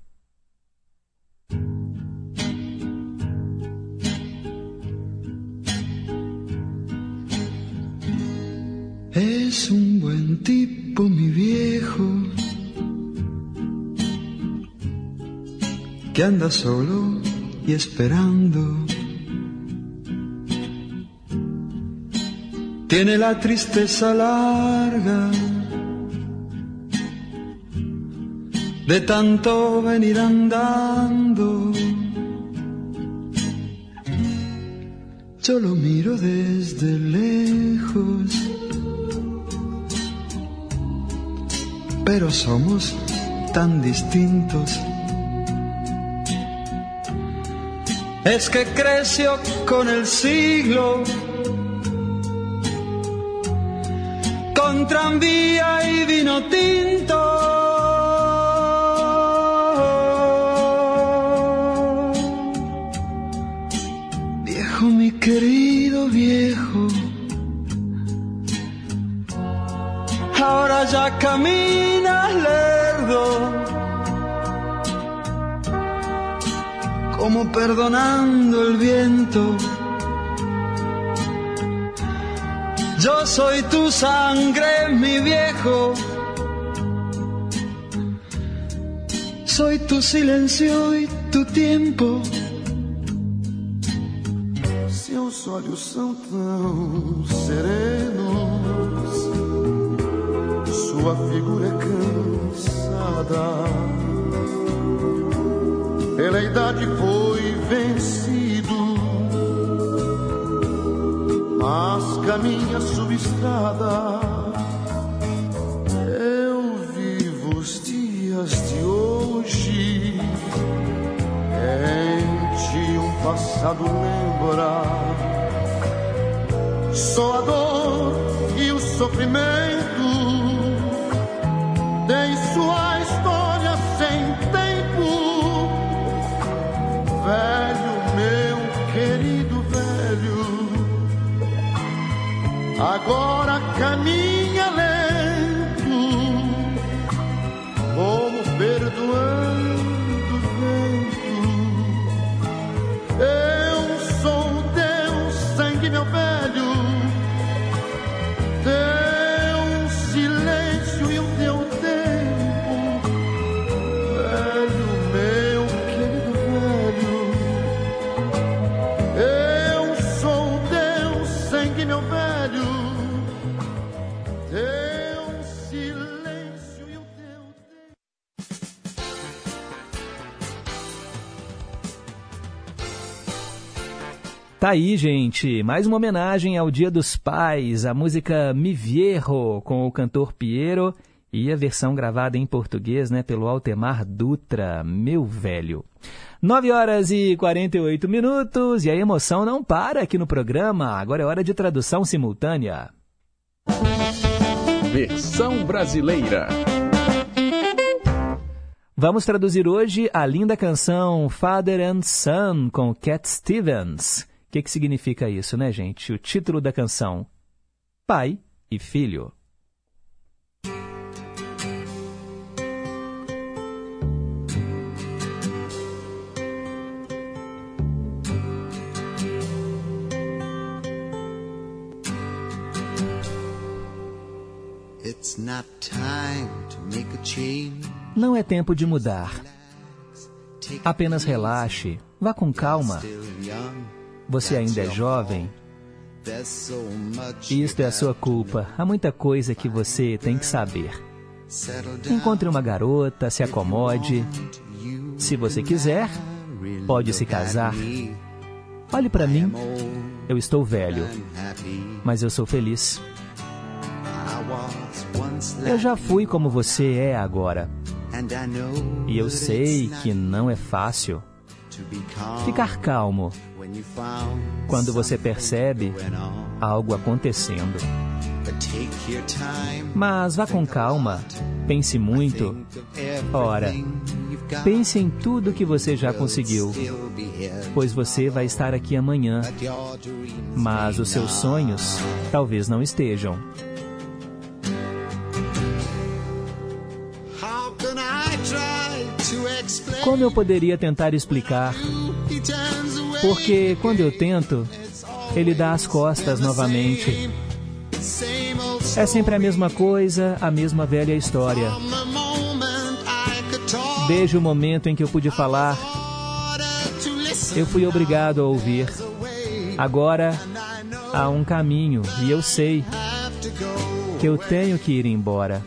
Es un buen tipo, mi viejo, que anda solo y esperando. Tiene la tristeza larga de tanto venir andando. Yo lo miro desde lejos, pero somos tan distintos. Es que creció con el siglo, con tranvía y vino tinto. Viejo, mi querido viejo, ahora ya caminas lerdo. Como perdonando el viento. Yo soy tu sangre, mi viejo. Soy tu silencio e tu tempo. Seus olhos são tão serenos, sua figura é cansada pela idade foi vencido, mas caminha subestrada. Eu vivo os dias de hoje, ti um passado lembra. Só a dor e o sofrimento tem sua velho, meu querido velho, agora caminha Tá aí, gente, mais uma homenagem ao Dia dos Pais, a música Mi Viejo, com o cantor Piero, e a versão gravada em português, né, pelo Altemar Dutra, Meu Velho. 9 horas e 48 minutos, e a emoção não para aqui no programa, agora é hora de tradução simultânea. Versão brasileira. Vamos traduzir hoje a linda canção Father and Son com Cat Stevens. O que, que significa isso, né, gente? O título da canção: Pai e Filho. It's not time to make a change. Não é tempo de mudar. Apenas relaxe, vá com calma. Você ainda é jovem. Isto é a sua culpa. Há muita coisa que você tem que saber. Encontre uma garota, se acomode. Se você quiser, pode se casar. Olhe para mim. Eu estou velho, mas eu sou feliz. Eu já fui como você é agora. E eu sei que não é fácil ficar calmo quando você percebe algo acontecendo. Mas vá com calma, pense muito. Ora, pense em tudo que você já conseguiu, pois você vai estar aqui amanhã, mas os seus sonhos talvez não estejam. Como eu poderia tentar explicar? Porque quando eu tento, ele dá as costas novamente. É sempre a mesma coisa, a mesma velha história. Desde o momento em que eu pude falar, eu fui obrigado a ouvir. Agora há um caminho e eu sei que eu tenho que ir embora.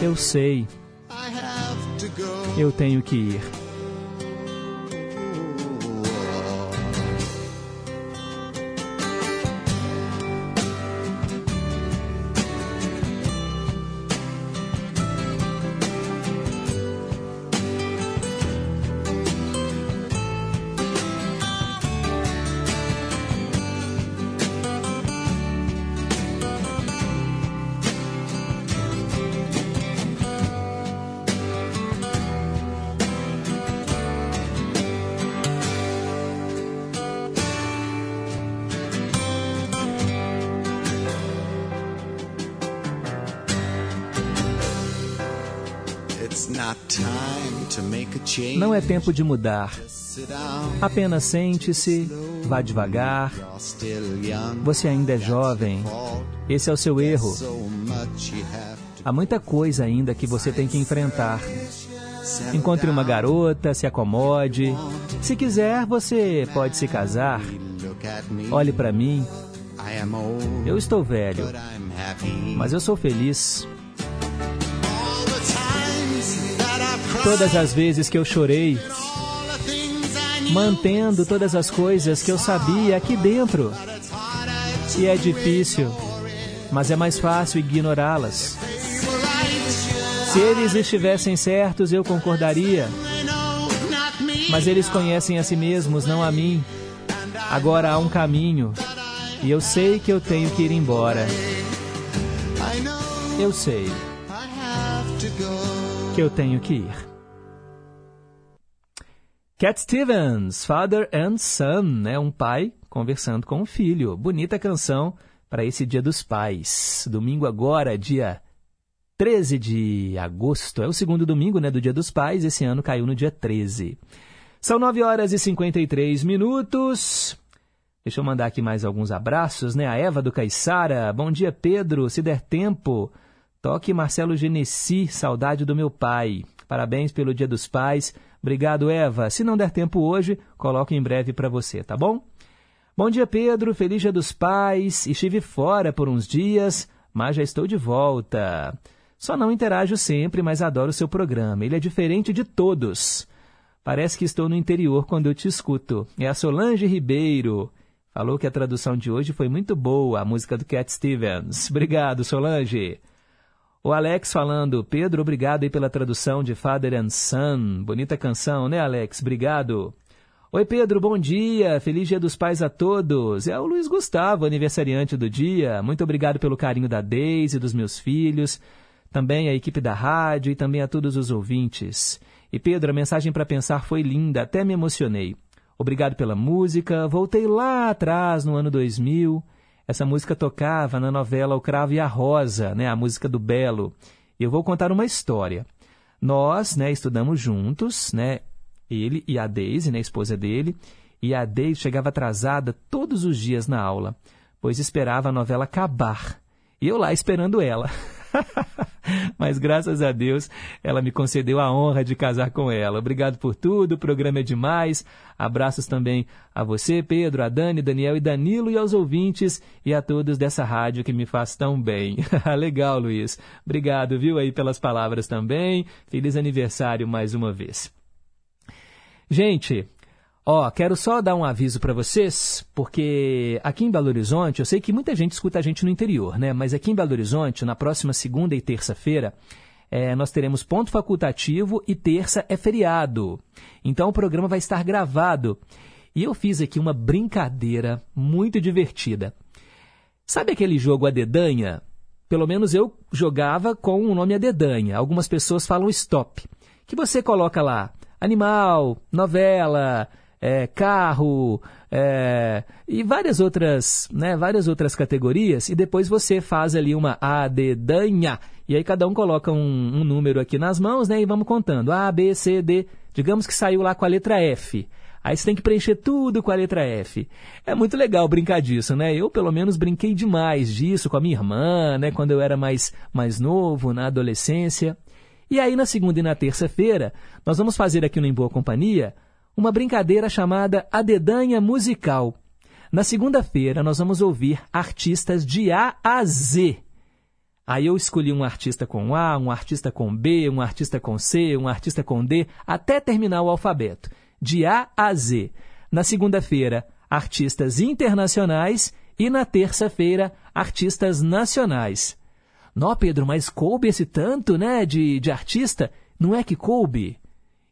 Eu sei. Eu tenho que ir. Não é tempo de mudar. Apenas sente-se, vá devagar. Você ainda é jovem. Esse é o seu erro. Há muita coisa ainda que você tem que enfrentar. Encontre uma garota, se acomode. Se quiser, você pode se casar. Olhe para mim. Eu estou velho, mas eu sou feliz. Todas as vezes que eu chorei, mantendo todas as coisas que eu sabia aqui dentro. E é difícil, mas é mais fácil ignorá-las. Se eles estivessem certos, eu concordaria. Mas eles conhecem a si mesmos, não a mim. Agora há um caminho, e eu sei que eu tenho que ir embora. Eu sei que eu tenho que ir. Cat Stevens, Father and Son, né? Um pai conversando com um filho. Bonita canção para esse Dia dos Pais. Domingo agora, dia 13 de agosto. É o segundo domingo, né, do Dia dos Pais. Esse ano caiu no dia 13. São 9 horas e 53 minutos. Deixa eu mandar aqui mais alguns abraços, né? A Eva do Caiçara. Bom dia, Pedro. Se der tempo, toque Marcelo Genesi, saudade do meu pai. Parabéns pelo Dia dos Pais. Obrigado, Eva. Se não der tempo hoje, coloco em breve para você, tá bom? Bom dia, Pedro. Feliz Dia dos Pais. Estive fora por uns dias, mas já estou de volta. Só não interajo sempre, mas adoro seu programa. Ele é diferente de todos. Parece que estou no interior quando eu te escuto. É a Solange Ribeiro. Falou que a tradução de hoje foi muito boa, a música do Cat Stevens. Obrigado, Solange. O Alex falando, Pedro, obrigado aí pela tradução de Father and Son. Bonita canção, né, Alex? Obrigado. Oi, Pedro, bom dia. Feliz Dia dos Pais a todos. É o Luiz Gustavo, aniversariante do dia. Muito obrigado pelo carinho da Deise e dos meus filhos. Também a equipe da rádio e também a todos os ouvintes. E Pedro, a mensagem para pensar foi linda, até me emocionei. Obrigado pela música. Voltei lá atrás, no ano 2000 essa música tocava na novela O Cravo e a Rosa, né, a música do Belo. Eu vou contar uma história. Nós, né, estudamos juntos, né, ele e a Daisy, né, a esposa dele, e a Daisy chegava atrasada todos os dias na aula, pois esperava a novela acabar. E eu lá esperando ela. [laughs] [laughs] Mas graças a Deus ela me concedeu a honra de casar com ela. Obrigado por tudo, o programa é demais. Abraços também a você, Pedro, a Dani, Daniel e Danilo e aos ouvintes e a todos dessa rádio que me faz tão bem. [laughs] Legal, Luiz. Obrigado, viu, aí pelas palavras também. Feliz aniversário mais uma vez. Gente, Ó, quero só dar um aviso para vocês, porque aqui em Belo Horizonte, eu sei que muita gente escuta a gente no interior, né? Mas aqui em Belo Horizonte, na próxima segunda e terça-feira, é, nós teremos ponto facultativo e terça é feriado. Então o programa vai estar gravado. E eu fiz aqui uma brincadeira muito divertida. Sabe aquele jogo a dedanha? Pelo menos eu jogava com o nome a dedanha. Algumas pessoas falam stop. Que você coloca lá animal, novela, é, carro é, e várias outras, né, várias outras categorias, e depois você faz ali uma adedanha, e aí cada um coloca um, um número aqui nas mãos, né, e vamos contando, A, B, C, D, digamos que saiu lá com a letra F. Aí você tem que preencher tudo com a letra F. É muito legal brincar disso, né? Eu, pelo menos, brinquei demais disso com a minha irmã, né? Quando eu era mais, mais novo, na adolescência. E aí, na segunda e na terça-feira, nós vamos fazer aqui no Em Boa Companhia uma brincadeira chamada A Dedanha Musical. Na segunda-feira, nós vamos ouvir artistas de A a Z. Aí eu escolhi um artista com A, um artista com B, um artista com C, um artista com D, até terminar o alfabeto, de A a Z. Na segunda-feira, artistas internacionais e na terça-feira, artistas nacionais. Nó, Pedro, mas coube esse tanto, né, de, de artista? Não é que coube?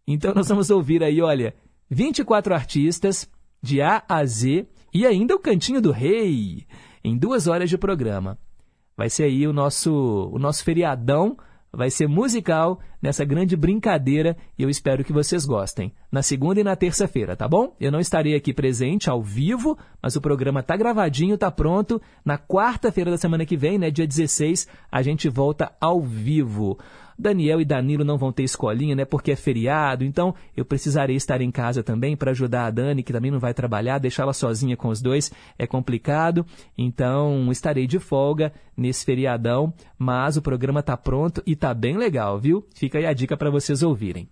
Então nós vamos ouvir aí, olha, 24 artistas, de A a Z, e ainda o Cantinho do Rei, em duas horas de programa. Vai ser aí o nosso, o nosso feriadão, vai ser musical nessa grande brincadeira e eu espero que vocês gostem. Na segunda e na terça-feira, tá bom? Eu não estarei aqui presente ao vivo, mas o programa tá gravadinho, tá pronto. Na quarta-feira da semana que vem, né, dia 16, a gente volta ao vivo. Daniel e Danilo não vão ter escolinha, né? Porque é feriado, então eu precisarei estar em casa também para ajudar a Dani, que também não vai trabalhar, deixá-la sozinha com os dois é complicado. Então estarei de folga nesse feriadão, mas o programa tá pronto e tá bem legal, viu? Fica aí a dica para vocês ouvirem.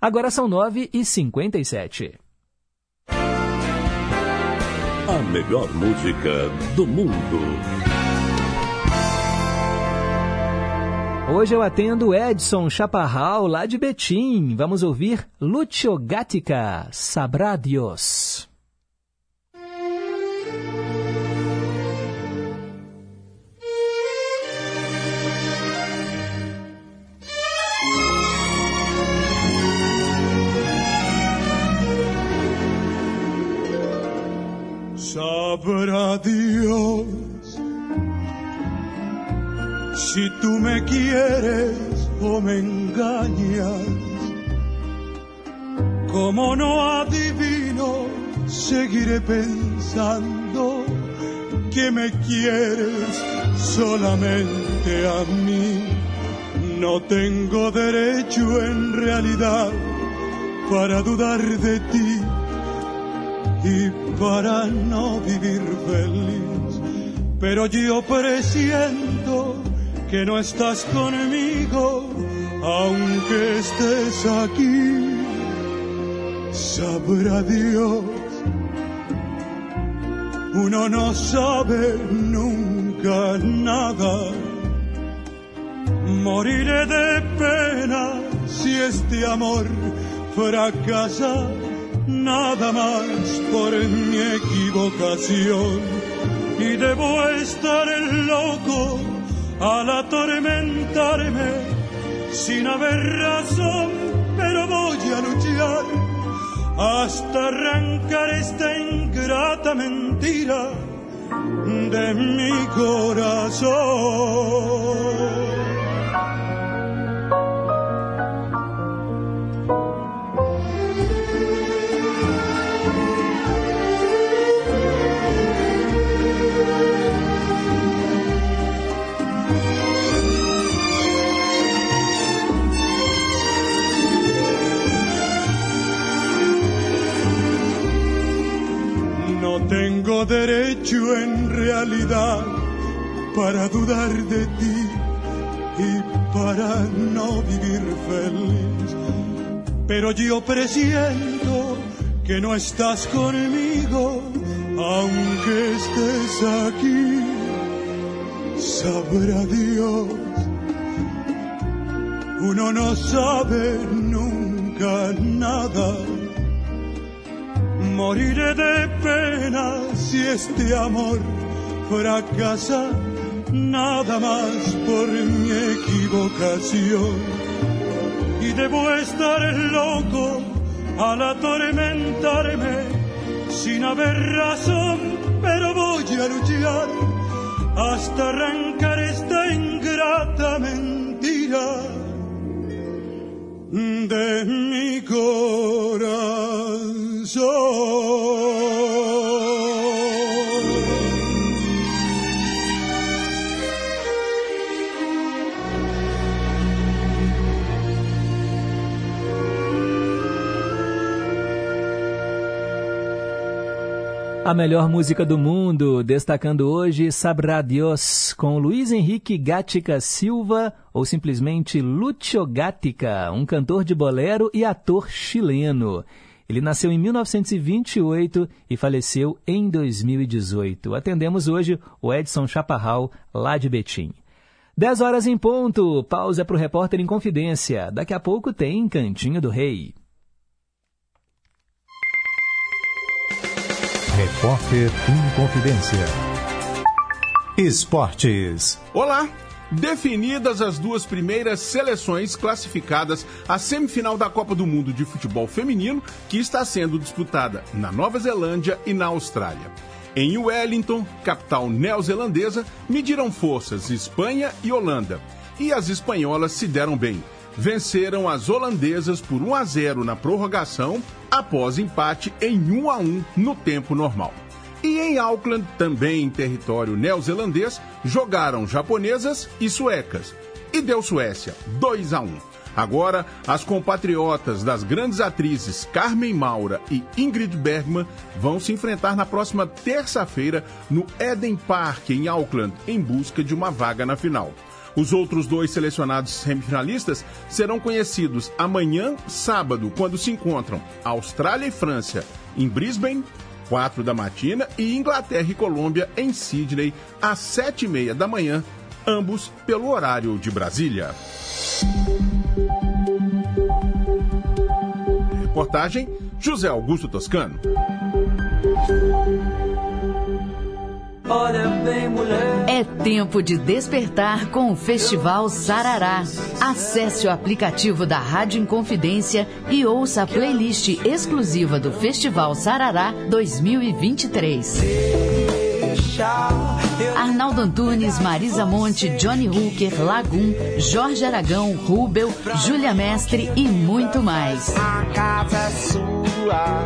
Agora são 9h57. A melhor música do mundo. Hoje eu atendo Edson Chaparral, lá de Betim. Vamos ouvir Lucio Gatica, Sabrá Dios. Sabrá Dios si tú me quieres o me engañas. Como no adivino, seguiré pensando que me quieres solamente a mí. No tengo derecho en realidad para dudar de ti y para no vivir feliz. Pero yo presiento que no estás conmigo, aunque estés aquí, sabrá Dios. Uno no sabe nunca nada. Moriré de pena si este amor fracasa, nada más por mi equivocación. Y debo estar loco al atormentarme sin haber razón, pero voy a luchar hasta arrancar esta ingrata mentira de mi corazón. Derecho en realidad para dudar de ti y para no vivir feliz. Pero yo presiento que no estás conmigo, aunque estés aquí. Sabrá Dios, uno no sabe nunca nada Moriré de pena si este amor fracasa, nada más por mi equivocación. Y debo estar loco al atormentarme sin haber razón, pero voy a luchar hasta arrancar esta ingrata mentira de mi corazón. A melhor música do mundo, destacando hoje Sabra Dios, com Luiz Henrique Gatica Silva, ou simplesmente Lucio Gatica, um cantor de bolero e ator chileno. Ele nasceu em 1928 e faleceu em 2018. Atendemos hoje o Edson Chaparral, lá de Betim. 10 horas em ponto, pausa para o repórter em confidência. Daqui a pouco tem Cantinho do Rei. Repórter em Confidência. Esportes. Olá! Definidas as duas primeiras seleções classificadas à semifinal da Copa do Mundo de Futebol Feminino, que está sendo disputada na Nova Zelândia e na Austrália. Em Wellington, capital neozelandesa, mediram forças Espanha e Holanda. E as espanholas se deram bem. Venceram as holandesas por 1 a 0 na prorrogação, após empate em 1 a 1 no tempo normal. E em Auckland, também em território neozelandês, jogaram japonesas e suecas. E deu Suécia, 2 a 1. Agora, as compatriotas das grandes atrizes Carmen Maura e Ingrid Bergman vão se enfrentar na próxima terça-feira no Eden Park, em Auckland, em busca de uma vaga na final. Os outros dois selecionados semifinalistas serão conhecidos amanhã, sábado, quando se encontram Austrália e França em Brisbane 4 da matina, e Inglaterra e Colômbia em Sydney, às 7 e meia da manhã, ambos pelo horário de Brasília. Reportagem José Augusto Toscano. Olha bem, mulher. É tempo de despertar com o Festival Sarará. Acesse o aplicativo da Rádio Inconfidência e ouça a playlist exclusiva do Festival Sarará 2023. Arnaldo Antunes, Marisa Monte, Johnny Hooker, Lagum, Jorge Aragão, Rubel, Júlia Mestre e muito mais. A.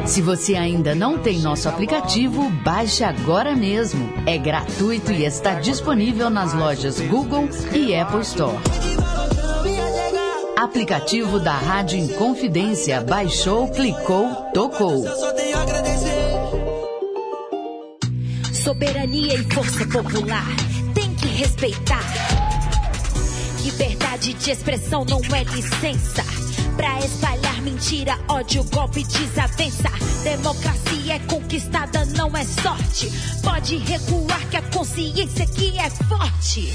Se você ainda não tem nosso aplicativo, baixe agora mesmo. É gratuito e está disponível nas lojas Google e Apple Store. Aplicativo da Rádio Inconfidência. Baixou, clicou, tocou. Soberania e força popular. Tem que respeitar. Liberdade de expressão não é licença pra espalhar mentira, ódio, golpe, desavença. Democracia é conquistada, não é sorte. Pode recuar que a consciência aqui é forte.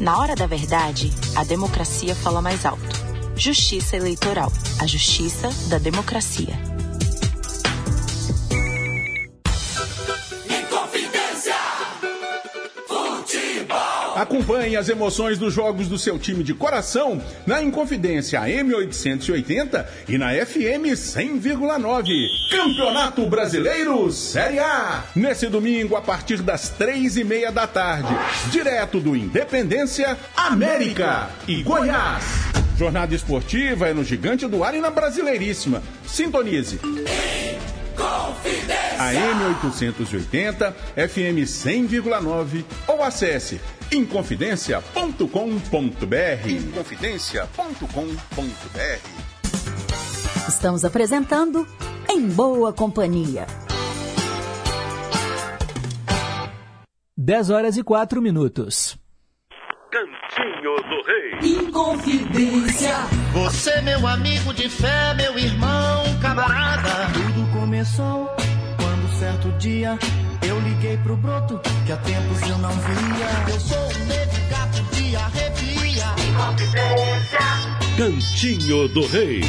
Na hora da verdade, a democracia fala mais alto. Justiça eleitoral, a justiça da democracia. Acompanhe as emoções dos jogos do seu time de coração na Inconfidência M880 e na FM 100,9. Campeonato Brasileiro Série A. Nesse domingo, a partir das três e meia da tarde, direto do Independência, América e Goiás. Jornada esportiva é no Gigante do Ar e na Brasileiríssima. Sintonize. AM 880, FM 100,9 ou acesse inconfidencia.com.br. Inconfidencia.com.br. Estamos apresentando Em Boa Companhia. 10 horas e 4 minutos. Cantinho do Rei. Inconfidência. Você, meu amigo de fé, meu irmão, camarada. Tudo começou certo dia eu liguei pro broto que há tempos eu não via. Eu sou um gato de arrepia. Inconfidência. Cantinho do Rei.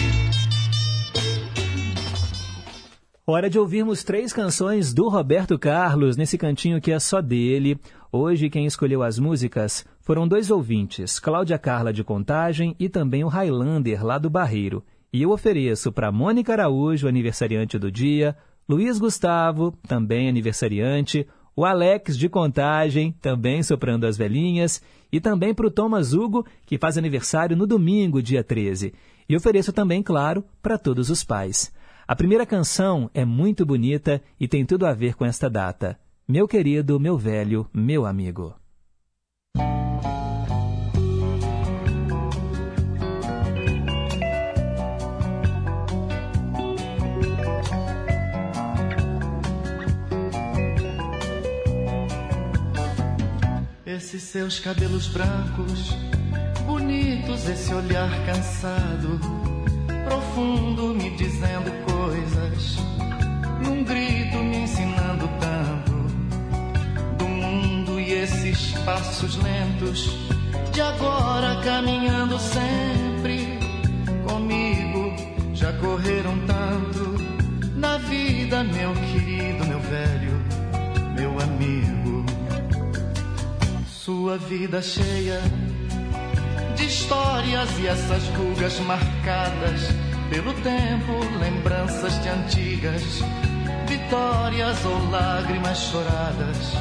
Hora de ouvirmos três canções do Roberto Carlos nesse cantinho que é só dele. Hoje quem escolheu as músicas foram dois ouvintes, Cláudia Carla de Contagem e também o Highlander lá do Barreiro. E eu ofereço para Mônica Araújo, aniversariante do dia, Luiz Gustavo, também aniversariante, o Alex de Contagem, também soprando as velhinhas, e também para o Thomas Hugo, que faz aniversário no domingo, dia 13. E ofereço também, claro, para todos os pais. A primeira canção é muito bonita e tem tudo a ver com esta data. Meu querido, meu velho, meu amigo. Esses seus cabelos brancos, bonitos, esse olhar cansado, profundo, me dizendo coisas, num grito me ensinando tanto do mundo e esses passos lentos de agora caminhando sempre comigo. Já correram tanto na vida, meu querido, meu velho, meu amigo. Sua vida cheia de histórias e essas rugas marcadas pelo tempo, lembranças de antigas vitórias ou lágrimas choradas.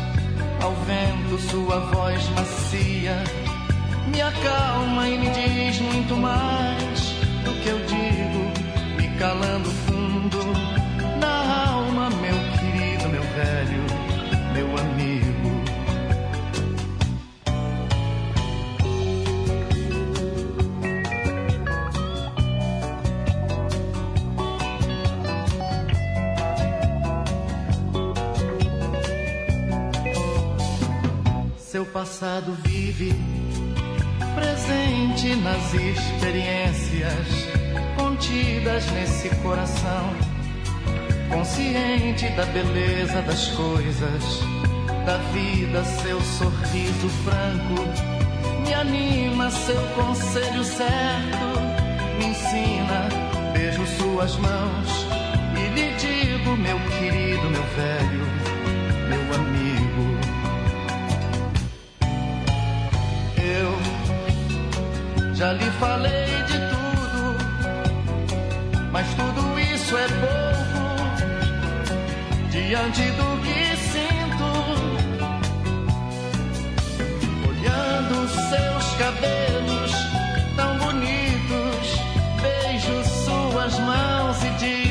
Ao vento, sua voz macia me acalma e me diz muito mais do que eu digo, me calando fundo passado vive presente nas experiências contidas nesse coração, consciente da beleza das coisas, da vida, seu sorriso franco, me anima, seu conselho certo, me ensina, beijo suas mãos e lhe digo, meu querido, meu velho, já lhe falei de tudo, mas tudo isso é pouco diante do que sinto. Olhando seus cabelos tão bonitos, beijo suas mãos e digo,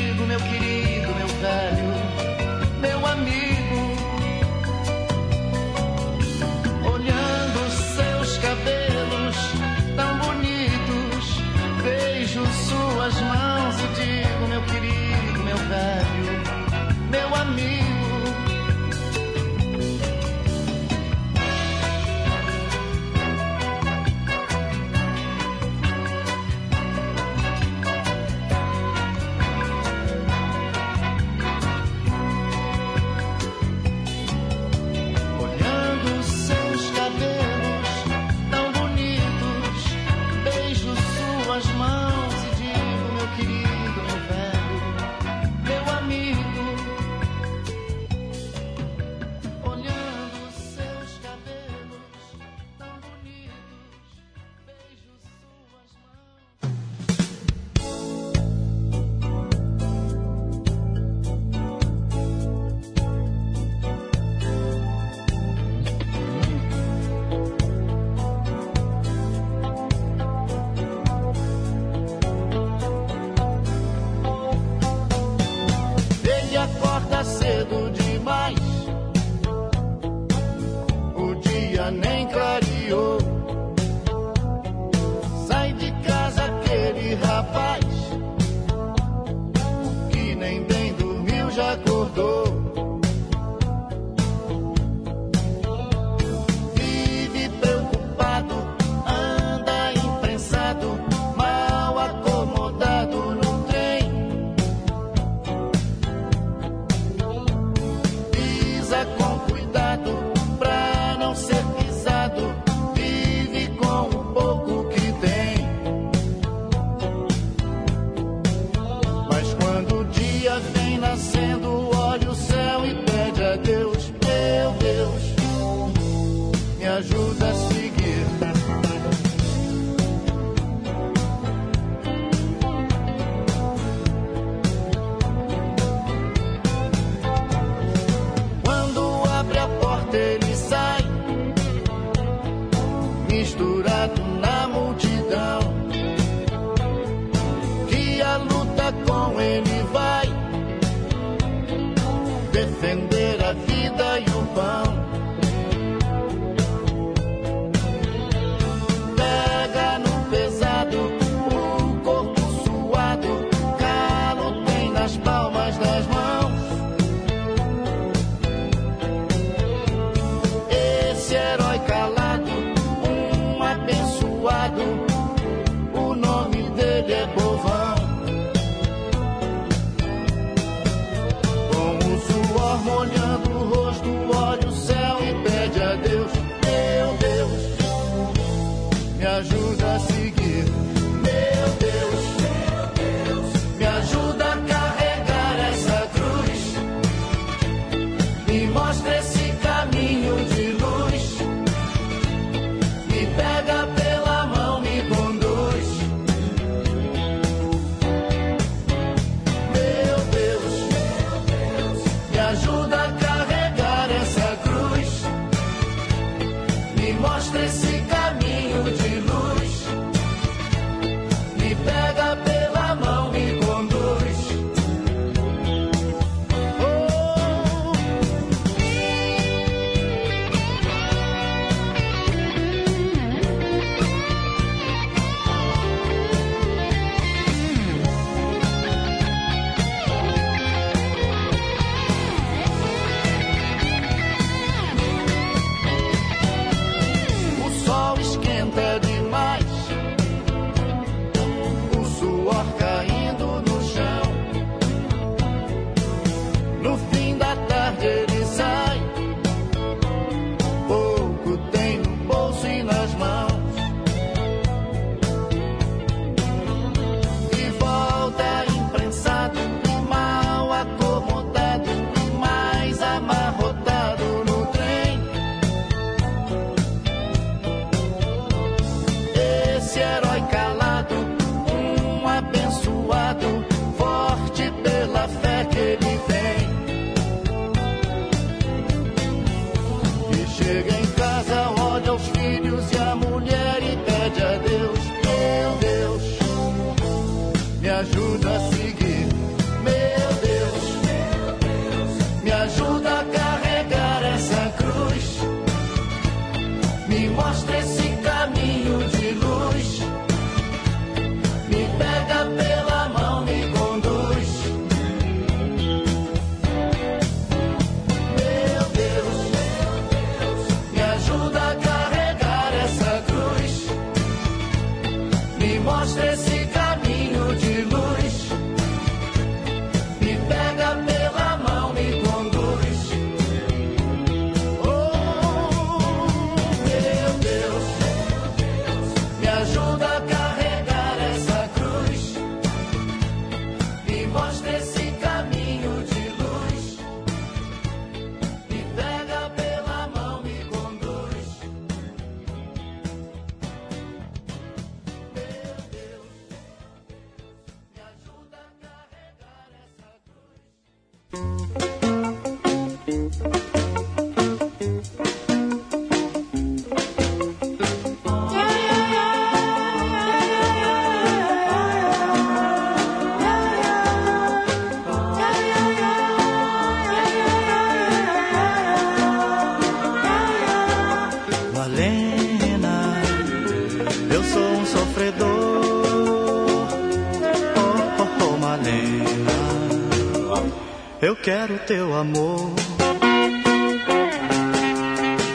amor.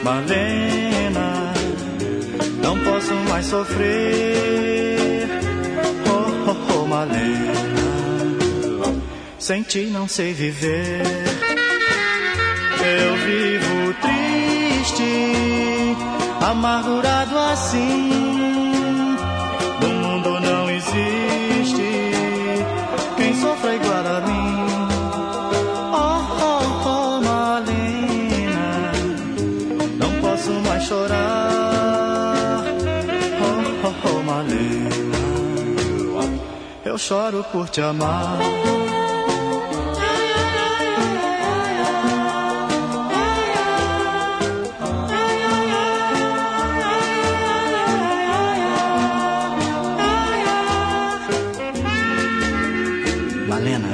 Malena, não posso mais sofrer. Oh, oh, oh, Malena, sem ti não sei viver. Eu vivo triste, amargurado assim. eu choro por te amar. Malena,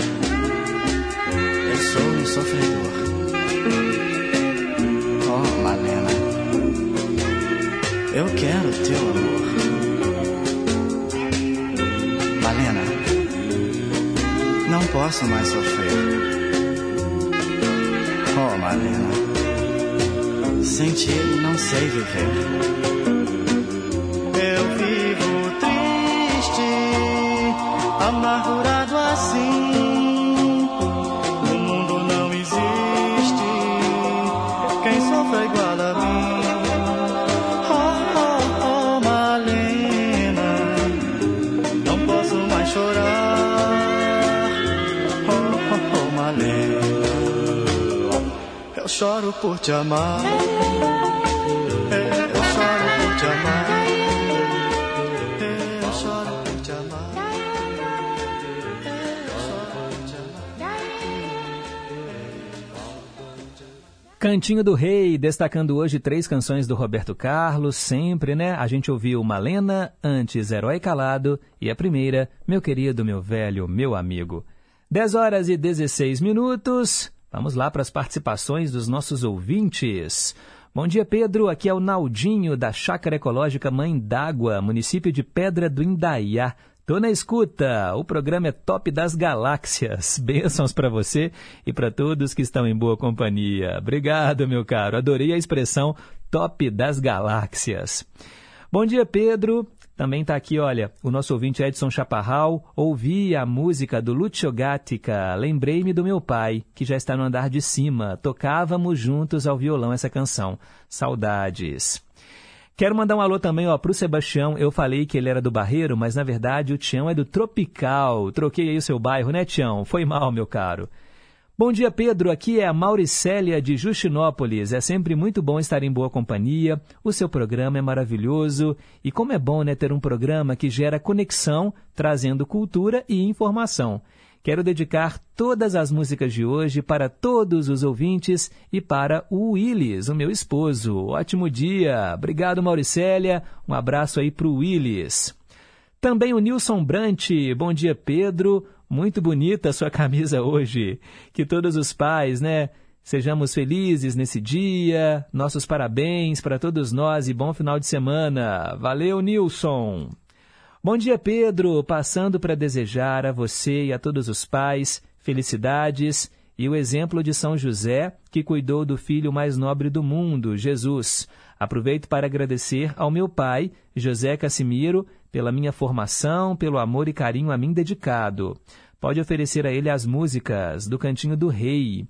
eu sou um sofredor. Oh, Malena, eu quero teu amor. posso mais sofrer. Oh, Marina, sem ti não sei viver. Eu vivo triste, amargurado assim. Choro por te amar. Eu choro por te amar. Eu choro por te amar. Cantinho do Rei, destacando hoje três canções do Roberto Carlos, sempre, né? A gente ouviu Malena, antes Herói Calado, e a primeira, Meu Querido, Meu Velho, Meu Amigo. 10 horas e 16 minutos. Vamos lá para as participações dos nossos ouvintes. Bom dia, Pedro. Aqui é o Naldinho, da Chácara Ecológica Mãe d'Água, município de Pedra do Indaiá. Tô na escuta. O programa é Top das Galáxias. [laughs] Bênçãos para você e para todos que estão em boa companhia. Obrigado, meu caro. Adorei a expressão Top das Galáxias. Bom dia, Pedro. Também está aqui, olha, o nosso ouvinte Edson Chaparral. Ouvi a música do Lucio Gatica. Lembrei-me do meu pai, que já está no andar de cima. Tocávamos juntos ao violão essa canção. Saudades. Quero mandar um alô também para o Sebastião. Eu falei que ele era do Barreiro, mas na verdade o Tião é do Tropical. Troquei aí o seu bairro, né, Tião? Foi mal, meu caro. Bom dia, Pedro. Aqui é a Mauricélia de Justinópolis. É sempre muito bom estar em boa companhia. O seu programa é maravilhoso. E como é bom né, ter um programa que gera conexão, trazendo cultura e informação. Quero dedicar todas as músicas de hoje para todos os ouvintes e para o Willis, o meu esposo. Ótimo dia. Obrigado, Mauricélia. Um abraço aí para o Willis. Também o Nilson Brant. Bom dia, Pedro. Muito bonita a sua camisa hoje. Que todos os pais, né, sejamos felizes nesse dia. Nossos parabéns para todos nós e bom final de semana. Valeu, Nilson. Bom dia, Pedro. Passando para desejar a você e a todos os pais felicidades e o exemplo de São José, que cuidou do filho mais nobre do mundo, Jesus. Aproveito para agradecer ao meu pai, José Casimiro, pela minha formação, pelo amor e carinho a mim dedicado. Pode oferecer a ele as músicas do Cantinho do Rei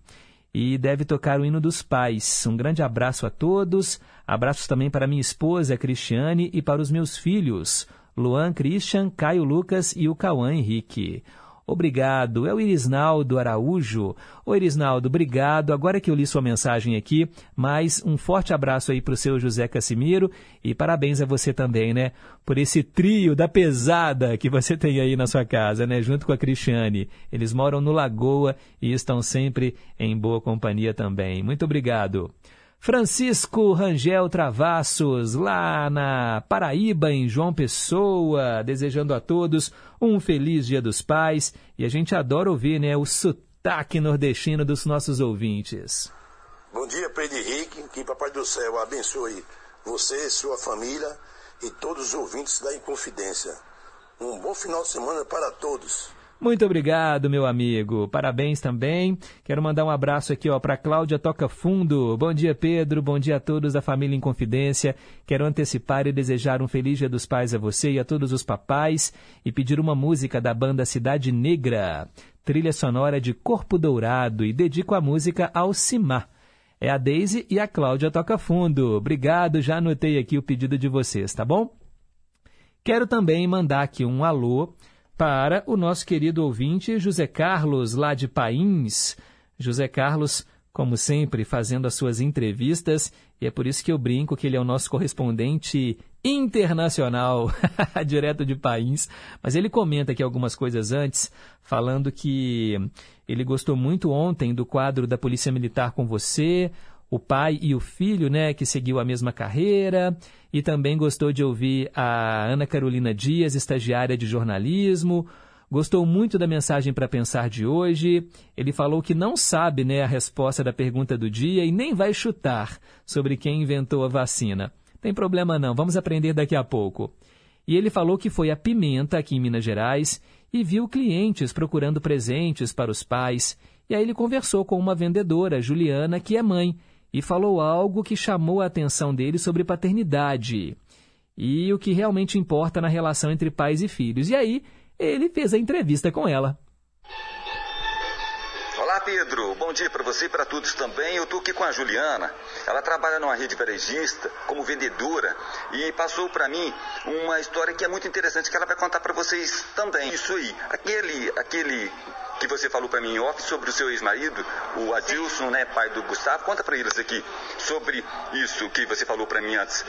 e deve tocar o hino dos pais. Um grande abraço a todos. Abraços também para minha esposa, Cristiane, e para os meus filhos, Luan Christian, Caio Lucas e o Cauã Henrique. Obrigado. É o Irisnaldo Araújo. Ô Irisnaldo, obrigado. Agora que eu li sua mensagem aqui, mais um forte abraço aí para o seu José Casimiro e parabéns a você também, né? Por esse trio da pesada que você tem aí na sua casa, né? Junto com a Cristiane. Eles moram no Lagoa e estão sempre em boa companhia também. Muito obrigado. Francisco Rangel Travassos, lá na Paraíba, em João Pessoa, desejando a todos um feliz Dia dos Pais. E a gente adora ouvir né, o sotaque nordestino dos nossos ouvintes. Bom dia, Pedro Henrique. Que Papai do Céu abençoe você, sua família e todos os ouvintes da Inconfidência. Um bom final de semana para todos. Muito obrigado, meu amigo. Parabéns também. Quero mandar um abraço aqui ó para Cláudia Toca Fundo. Bom dia, Pedro. Bom dia a todos da família Inconfidência. Quero antecipar e desejar um feliz Dia dos Pais a você e a todos os papais e pedir uma música da banda Cidade Negra, trilha sonora de Corpo Dourado e dedico a música ao Cimar. É a Daisy e a Cláudia Toca Fundo. Obrigado, já anotei aqui o pedido de vocês, tá bom? Quero também mandar aqui um alô para o nosso querido ouvinte José Carlos, lá de Pains. José Carlos, como sempre, fazendo as suas entrevistas, e é por isso que eu brinco que ele é o nosso correspondente internacional, [laughs] direto de Pains. Mas ele comenta aqui algumas coisas antes, falando que ele gostou muito ontem do quadro da Polícia Militar com você, o pai e o filho, né, que seguiu a mesma carreira, e também gostou de ouvir a Ana Carolina Dias, estagiária de jornalismo. Gostou muito da mensagem para pensar de hoje. Ele falou que não sabe, né, a resposta da pergunta do dia e nem vai chutar sobre quem inventou a vacina. Tem problema não, vamos aprender daqui a pouco. E ele falou que foi a Pimenta aqui em Minas Gerais e viu clientes procurando presentes para os pais. E aí ele conversou com uma vendedora, Juliana, que é mãe, e falou algo que chamou a atenção dele sobre paternidade e o que realmente importa na relação entre pais e filhos. E aí ele fez a entrevista com ela. Olá, Pedro. Bom dia para você e para todos também. Eu estou aqui com a Juliana. Ela trabalha numa rede varejista como vendedora e passou para mim uma história que é muito interessante que ela vai contar para vocês também. Isso aí, aquele, aquele que você falou para mim em off sobre o seu ex-marido, o Adilson, né, pai do Gustavo. Conta para eles aqui sobre isso que você falou para mim antes.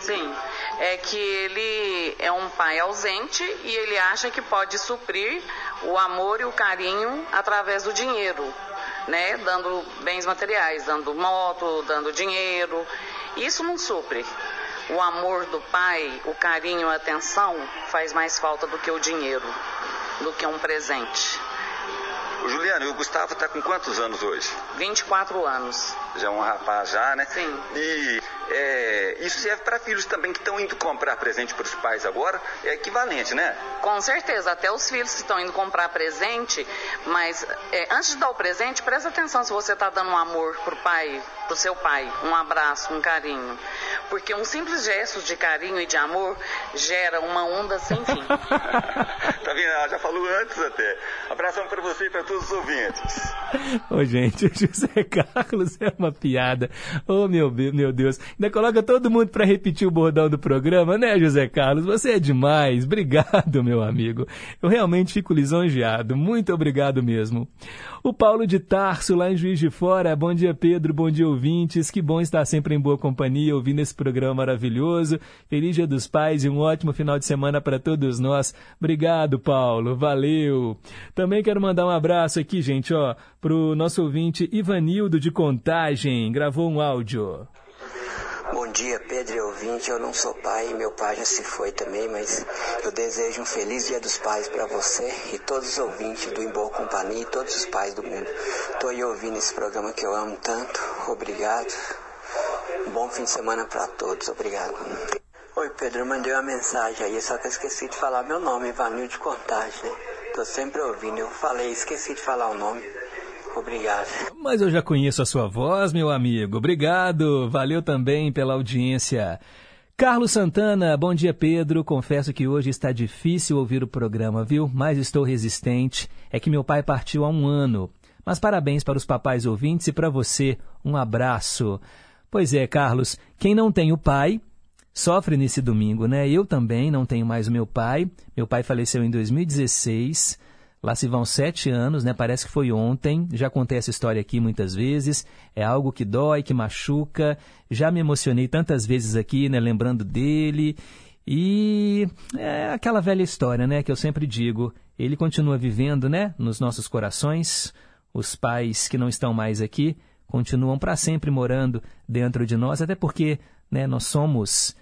Sim, é que ele é um pai ausente e ele acha que pode suprir o amor e o carinho através do dinheiro, né, dando bens materiais, dando moto, dando dinheiro. Isso não supre. O amor do pai, o carinho, a atenção faz mais falta do que o dinheiro, do que um presente. O Juliano, e o Gustavo está com quantos anos hoje? 24 anos. Já é um rapaz já, né? Sim. E é, isso serve para filhos também que estão indo comprar presente para os pais agora, é equivalente, né? Com certeza, até os filhos que estão indo comprar presente, mas é, antes de dar o presente, presta atenção se você está dando um amor pro pai, pro seu pai, um abraço, um carinho. Porque um simples gesto de carinho e de amor gera uma onda sem fim. [laughs] tá vendo? Ela já falou antes até. Abração para você e para todos os ouvintes. [laughs] Ô, gente, o José [laughs] Carlos é uma piada. Ô, oh, meu, meu Deus. Ainda coloca todo mundo para repetir o bordão do programa, né, José Carlos? Você é demais. Obrigado, meu amigo. Eu realmente fico lisonjeado. Muito obrigado mesmo. O Paulo de Tarso, lá em Juiz de Fora. Bom dia, Pedro. Bom dia, ouvintes. Que bom estar sempre em boa companhia, ouvindo esse programa maravilhoso. Feliz Dia dos Pais e um ótimo final de semana para todos nós. Obrigado, Paulo. Valeu. Também quero mandar um abraço aqui, gente, ó, pro nosso ouvinte Ivanildo de Contagem. Gravou um áudio. Bom dia, Pedro e ouvinte. Eu não sou pai, meu pai já se foi também, mas eu desejo um feliz Dia dos Pais para você e todos os ouvintes do Em Boa Companhia e todos os pais do mundo. Estou aí ouvindo esse programa que eu amo tanto. Obrigado. Um bom fim de semana para todos. Obrigado. Oi, Pedro. Eu mandei uma mensagem aí, só que eu esqueci de falar meu nome, Ivanil de Contagem. Estou sempre ouvindo. Eu falei, esqueci de falar o nome. Obrigado. Mas eu já conheço a sua voz, meu amigo. Obrigado. Valeu também pela audiência. Carlos Santana, bom dia, Pedro. Confesso que hoje está difícil ouvir o programa, viu? Mas estou resistente. É que meu pai partiu há um ano. Mas parabéns para os papais ouvintes e para você. Um abraço. Pois é, Carlos, quem não tem o pai sofre nesse domingo, né? Eu também não tenho mais o meu pai. Meu pai faleceu em 2016. Lá se vão sete anos, né? Parece que foi ontem. Já contei essa história aqui muitas vezes. É algo que dói, que machuca. Já me emocionei tantas vezes aqui, né? Lembrando dele. E é aquela velha história, né? Que eu sempre digo. Ele continua vivendo, né? Nos nossos corações. Os pais que não estão mais aqui continuam para sempre morando dentro de nós, até porque, né? Nós somos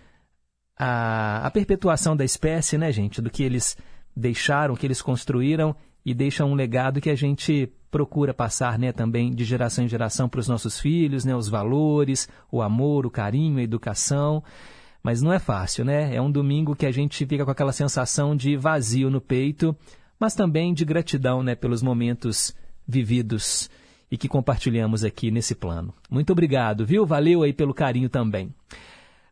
a, a perpetuação da espécie, né, gente? Do que eles deixaram, que eles construíram e deixam um legado que a gente procura passar né, também de geração em geração para os nossos filhos, né, os valores, o amor, o carinho, a educação. Mas não é fácil, né? É um domingo que a gente fica com aquela sensação de vazio no peito, mas também de gratidão né, pelos momentos vividos e que compartilhamos aqui nesse plano. Muito obrigado, viu? Valeu aí pelo carinho também.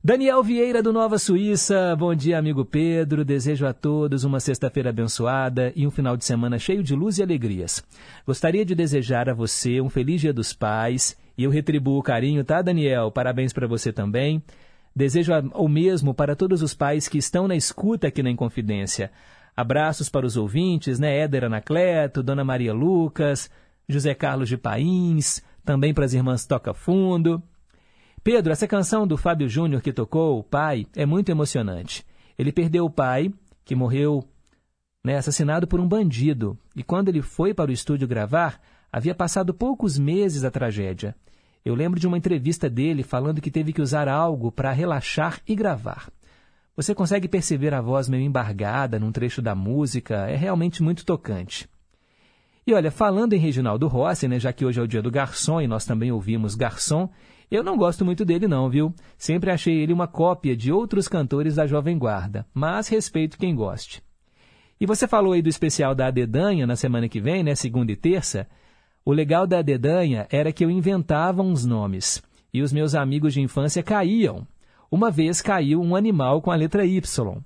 Daniel Vieira do Nova Suíça, bom dia, amigo Pedro. Desejo a todos uma sexta-feira abençoada e um final de semana cheio de luz e alegrias. Gostaria de desejar a você um feliz Dia dos Pais e eu retribuo o carinho, tá, Daniel? Parabéns para você também. Desejo o mesmo para todos os pais que estão na escuta aqui na Inconfidência. Abraços para os ouvintes, né? Éder Anacleto, Dona Maria Lucas, José Carlos de Pains, também para as irmãs Toca Fundo. Pedro, essa canção do Fábio Júnior que tocou, o pai, é muito emocionante. Ele perdeu o pai, que morreu né, assassinado por um bandido, e quando ele foi para o estúdio gravar, havia passado poucos meses da tragédia. Eu lembro de uma entrevista dele falando que teve que usar algo para relaxar e gravar. Você consegue perceber a voz meio embargada num trecho da música, é realmente muito tocante. E olha, falando em Reginaldo Rossi, né, já que hoje é o dia do garçom e nós também ouvimos garçom, eu não gosto muito dele não, viu? Sempre achei ele uma cópia de outros cantores da Jovem Guarda, mas respeito quem goste. E você falou aí do especial da Adedanha na semana que vem, né, segunda e terça? O legal da Adedanha era que eu inventava uns nomes e os meus amigos de infância caíam. Uma vez caiu um animal com a letra Y.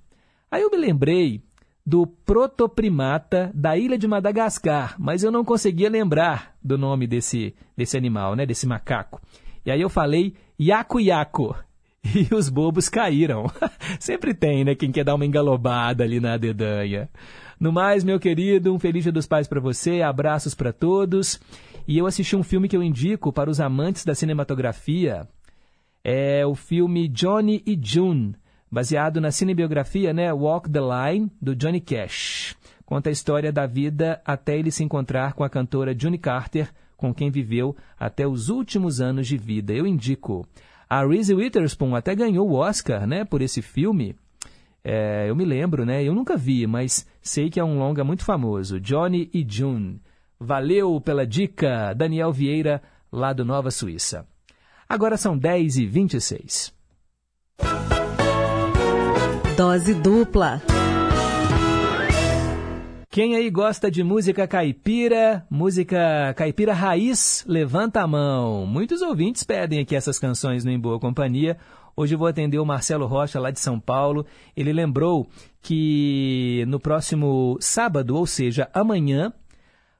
Aí eu me lembrei do protoprimata da ilha de Madagascar, mas eu não conseguia lembrar do nome desse, desse animal, né, desse macaco. E aí eu falei Yaco-Yaco. [laughs] E os bobos caíram. [laughs] Sempre tem, né? Quem quer dar uma engalobada ali na dedanha. No mais, meu querido, um feliz dia dos pais para você, abraços para todos. E eu assisti um filme que eu indico para os amantes da cinematografia. É o filme Johnny e June, baseado na cinebiografia, né, Walk the Line, do Johnny Cash. Conta a história da vida até ele se encontrar com a cantora June Carter, com quem viveu até os últimos anos de vida. Eu indico. A Reese Witherspoon até ganhou o Oscar, né, por esse filme. É, eu me lembro, né? Eu nunca vi, mas sei que é um longa muito famoso. Johnny e June. Valeu pela dica, Daniel Vieira, lá do Nova Suíça. Agora são 10 e 26 Dose dupla. Quem aí gosta de música caipira, música caipira raiz, levanta a mão. Muitos ouvintes pedem aqui essas canções no Em Boa Companhia. Hoje eu vou atender o Marcelo Rocha, lá de São Paulo. Ele lembrou que no próximo sábado, ou seja, amanhã,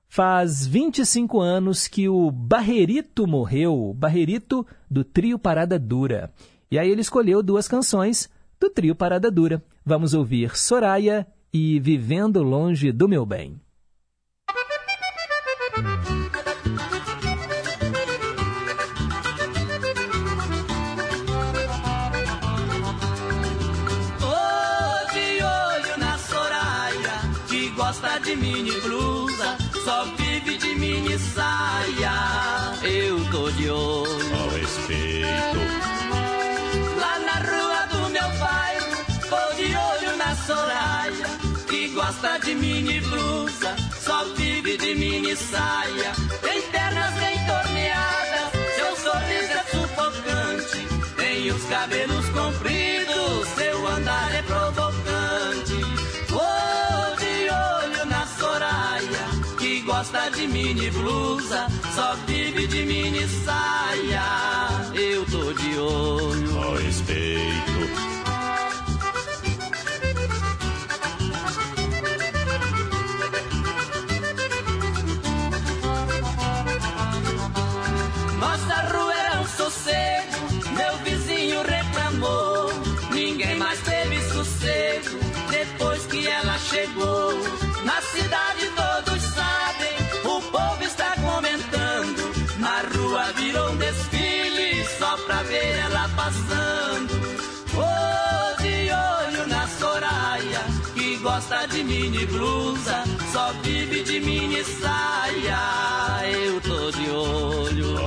faz 25 anos que o Barrerito morreu, Barrerito do trio Parada Dura. E aí ele escolheu duas canções do trio Parada Dura. Vamos ouvir Soraya e Vivendo Longe do Meu Bem. Mini saia. Tem pernas bem torneadas, seu sorriso é sufocante. Tem os cabelos compridos, seu andar é provocante. Tô de olho na Soraya, que gosta de mini blusa, só vive de mini saia. Eu tô de olho. Ao respeito. Cidade todos sabem, o povo está comentando. Na rua virou um desfile só pra ver ela passando. Tô de olho na Soraya, que gosta de mini blusa, só vive de mini saia. Eu tô de olho.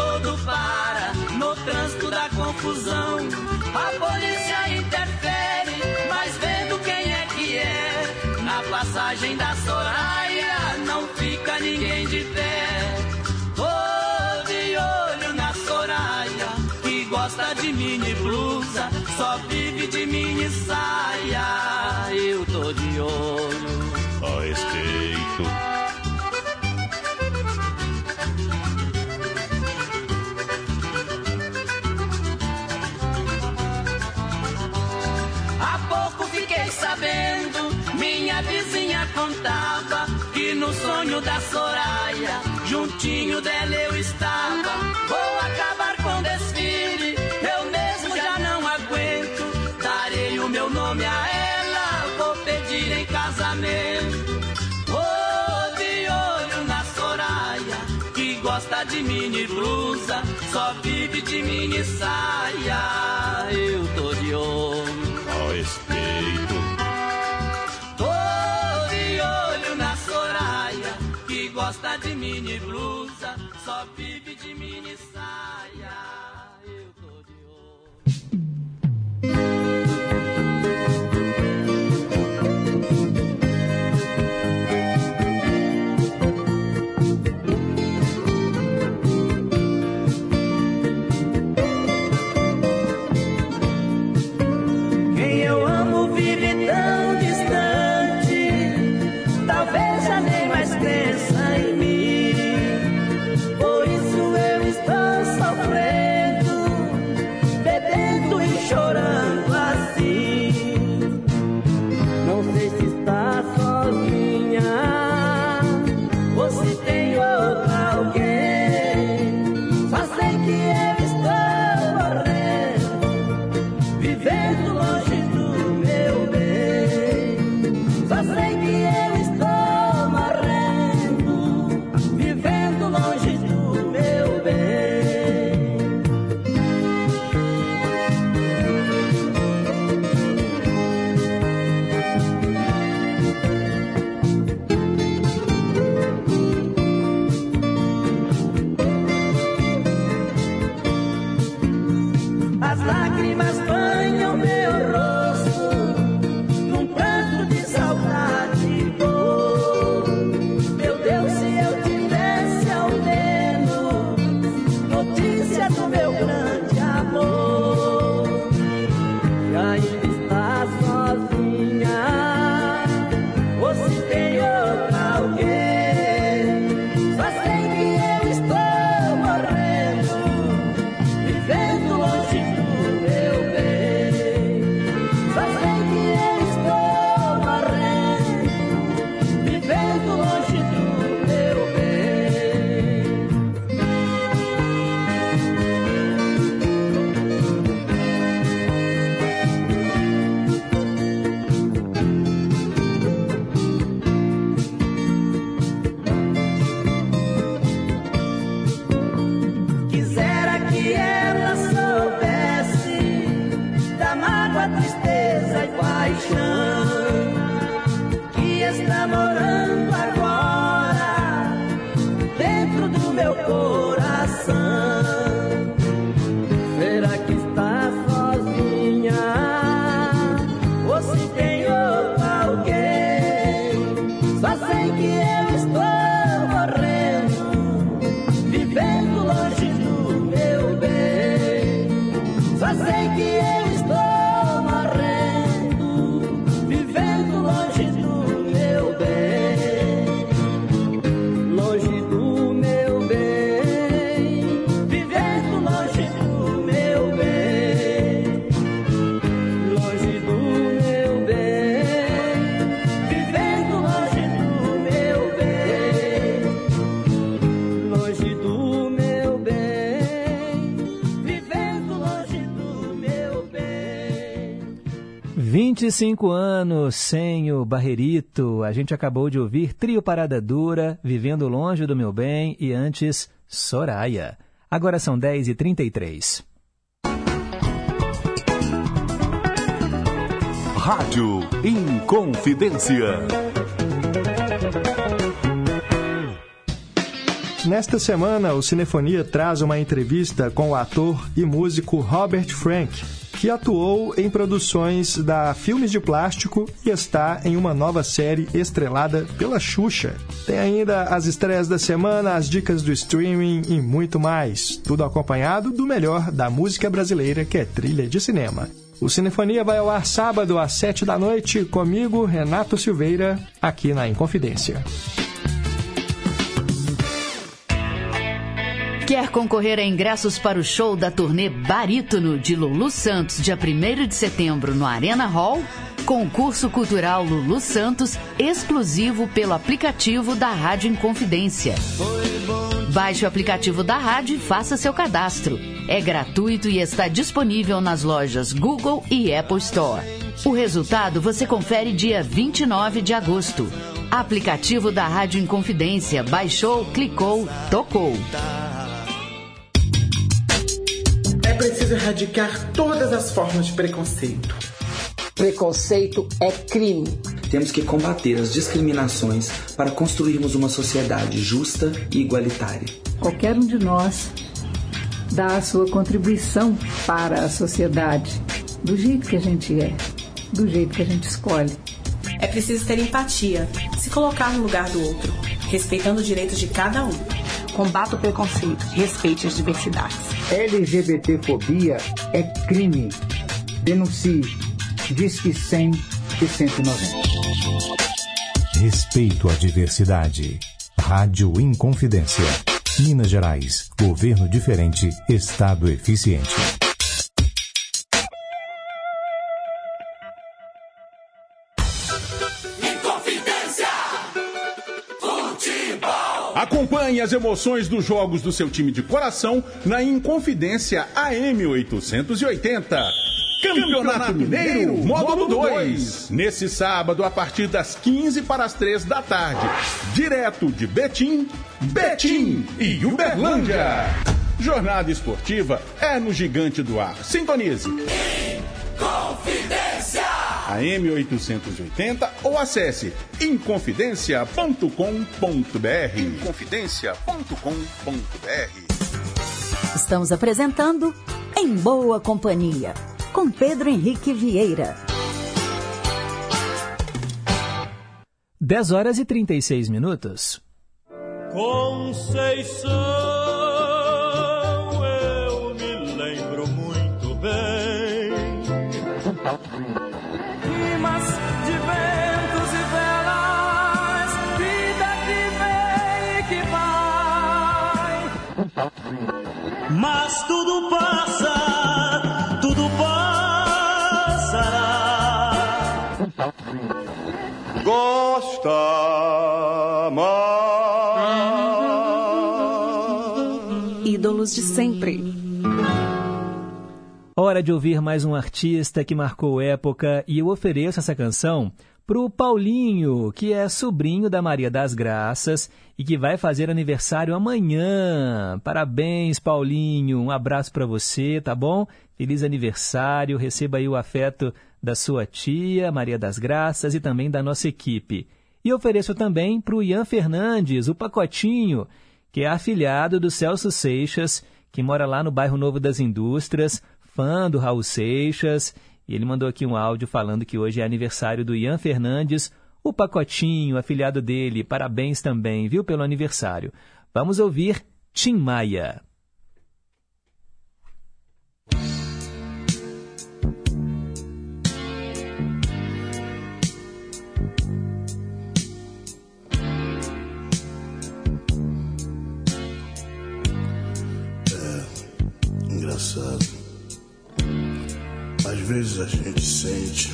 Todo para no trânsito da confusão. A polícia interfere, mas vendo quem é que é. Na passagem da Soraya não fica ninguém de pé. Tô de olho na Soraya, que gosta de mini blusa, só vive de mini saia. Eu tô de olho. Sabendo, minha vizinha contava que no sonho da Soraya, juntinho dela eu estava. Vou acabar com o desfile, eu mesmo já não aguento. Darei o meu nome a ela, vou pedir em casamento. De olho na Soraya, que gosta de mini blusa, só vive de mini saia. Eu 25 anos sem o Barrerito. A gente acabou de ouvir Trio Parada Dura, Vivendo Longe do Meu Bem e antes Soraya. Agora são 10h33. Rádio Inconfidência. Nesta semana, o Cinefonia traz uma entrevista com o ator e músico Robert Frank, que atuou em produções da Filmes de Plástico e está em uma nova série estrelada pela Xuxa. Tem ainda as estreias da semana, as dicas do streaming e muito mais. Tudo acompanhado do melhor da música brasileira, que é trilha de cinema. O Cinefonia vai ao ar sábado às sete da noite, comigo, Renato Silveira, aqui na Inconfidência. Quer concorrer a ingressos para o show da turnê Barítono de Lulu Santos, dia 1 de setembro, no Arena Hall? Concurso Cultural Lulu Santos, exclusivo pelo aplicativo da Rádio Inconfidência. Baixe o aplicativo da rádio e faça seu cadastro. É gratuito e está disponível nas lojas Google e Apple Store. O resultado você confere dia 29 de agosto. Aplicativo da Rádio Inconfidência. Baixou, clicou, tocou. Preciso erradicar todas as formas de preconceito. Preconceito é crime. Temos que combater as discriminações para construirmos uma sociedade justa e igualitária. Qualquer um de nós dá a sua contribuição para a sociedade, do jeito que a gente é, do jeito que a gente escolhe. É preciso ter empatia, se colocar no lugar do outro, respeitando os direitos de cada um. Combata o preconceito, respeite as diversidades. LGBTfobia é crime. Denuncie. Diz que 100 e 190. Respeito à diversidade. Rádio Inconfidência. Minas Gerais. Governo diferente. Estado eficiente. Acompanhe as emoções dos jogos do seu time de coração na Inconfidência AM 880. Campeonato Mineiro, módulo 2. Nesse sábado, a partir das 15 para as 3 da tarde. Direto de Betim, Betim e Uberlândia. Jornada esportiva é no Gigante do Ar. Sintonize. Inconfidência. AM 880 ou acesse inconfidencia.com.br. Inconfidencia.com.br. Estamos apresentando Em Boa Companhia com Pedro Henrique Vieira. 10 horas e 36 minutos. Conceição, Mas tudo passa, tudo passará. Gosta Ídolos de sempre. Hora de ouvir mais um artista que marcou época e eu ofereço essa canção pro Paulinho, que é sobrinho da Maria das Graças e que vai fazer aniversário amanhã. Parabéns, Paulinho. Um abraço para você, tá bom? Feliz aniversário. Receba aí o afeto da sua tia, Maria das Graças, e também da nossa equipe. E ofereço também para o Ian Fernandes, o Pacotinho, que é afilhado do Celso Seixas, que mora lá no bairro Novo das Indústrias, fã do Raul Seixas. E ele mandou aqui um áudio falando que hoje é aniversário do Ian Fernandes, o Pacotinho, afilhado dele. Parabéns também, viu, pelo aniversário. Vamos ouvir Tim Maia. engraçado vezes a gente sente,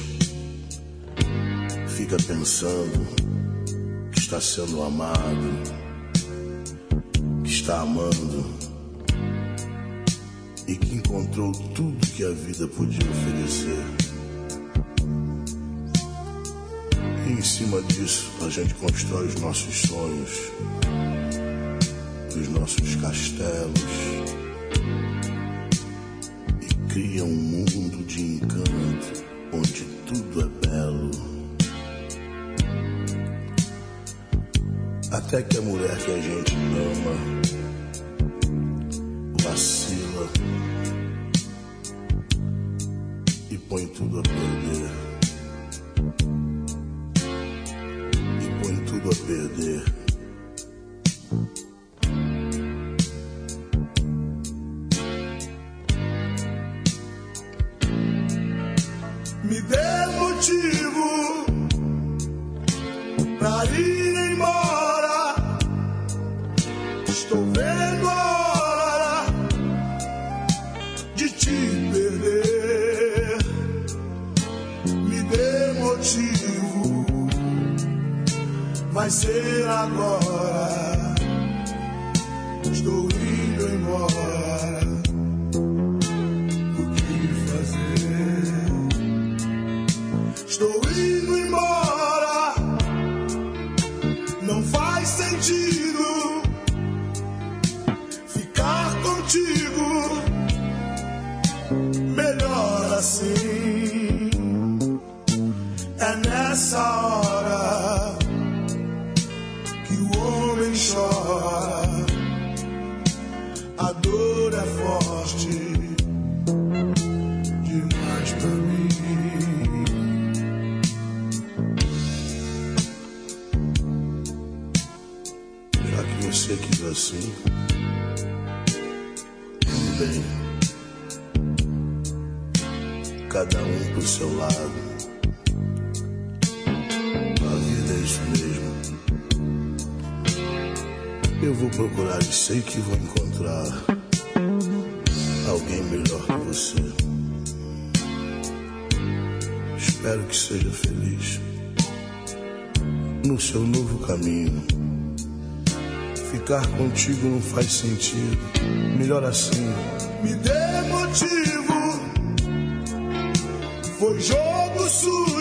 fica pensando que está sendo amado, que está amando e que encontrou tudo que a vida podia oferecer. E em cima disso, a gente constrói os nossos sonhos, os nossos castelos cria um mundo de encanto onde tudo é belo. Até que a mulher que a gente ama vacila e põe tudo a perder. E põe tudo a perder. milagros. sei que vou encontrar alguém melhor que você. Espero que seja feliz no seu novo caminho. Ficar contigo não faz sentido, melhor assim. Me dê motivo, foi jogo sujo.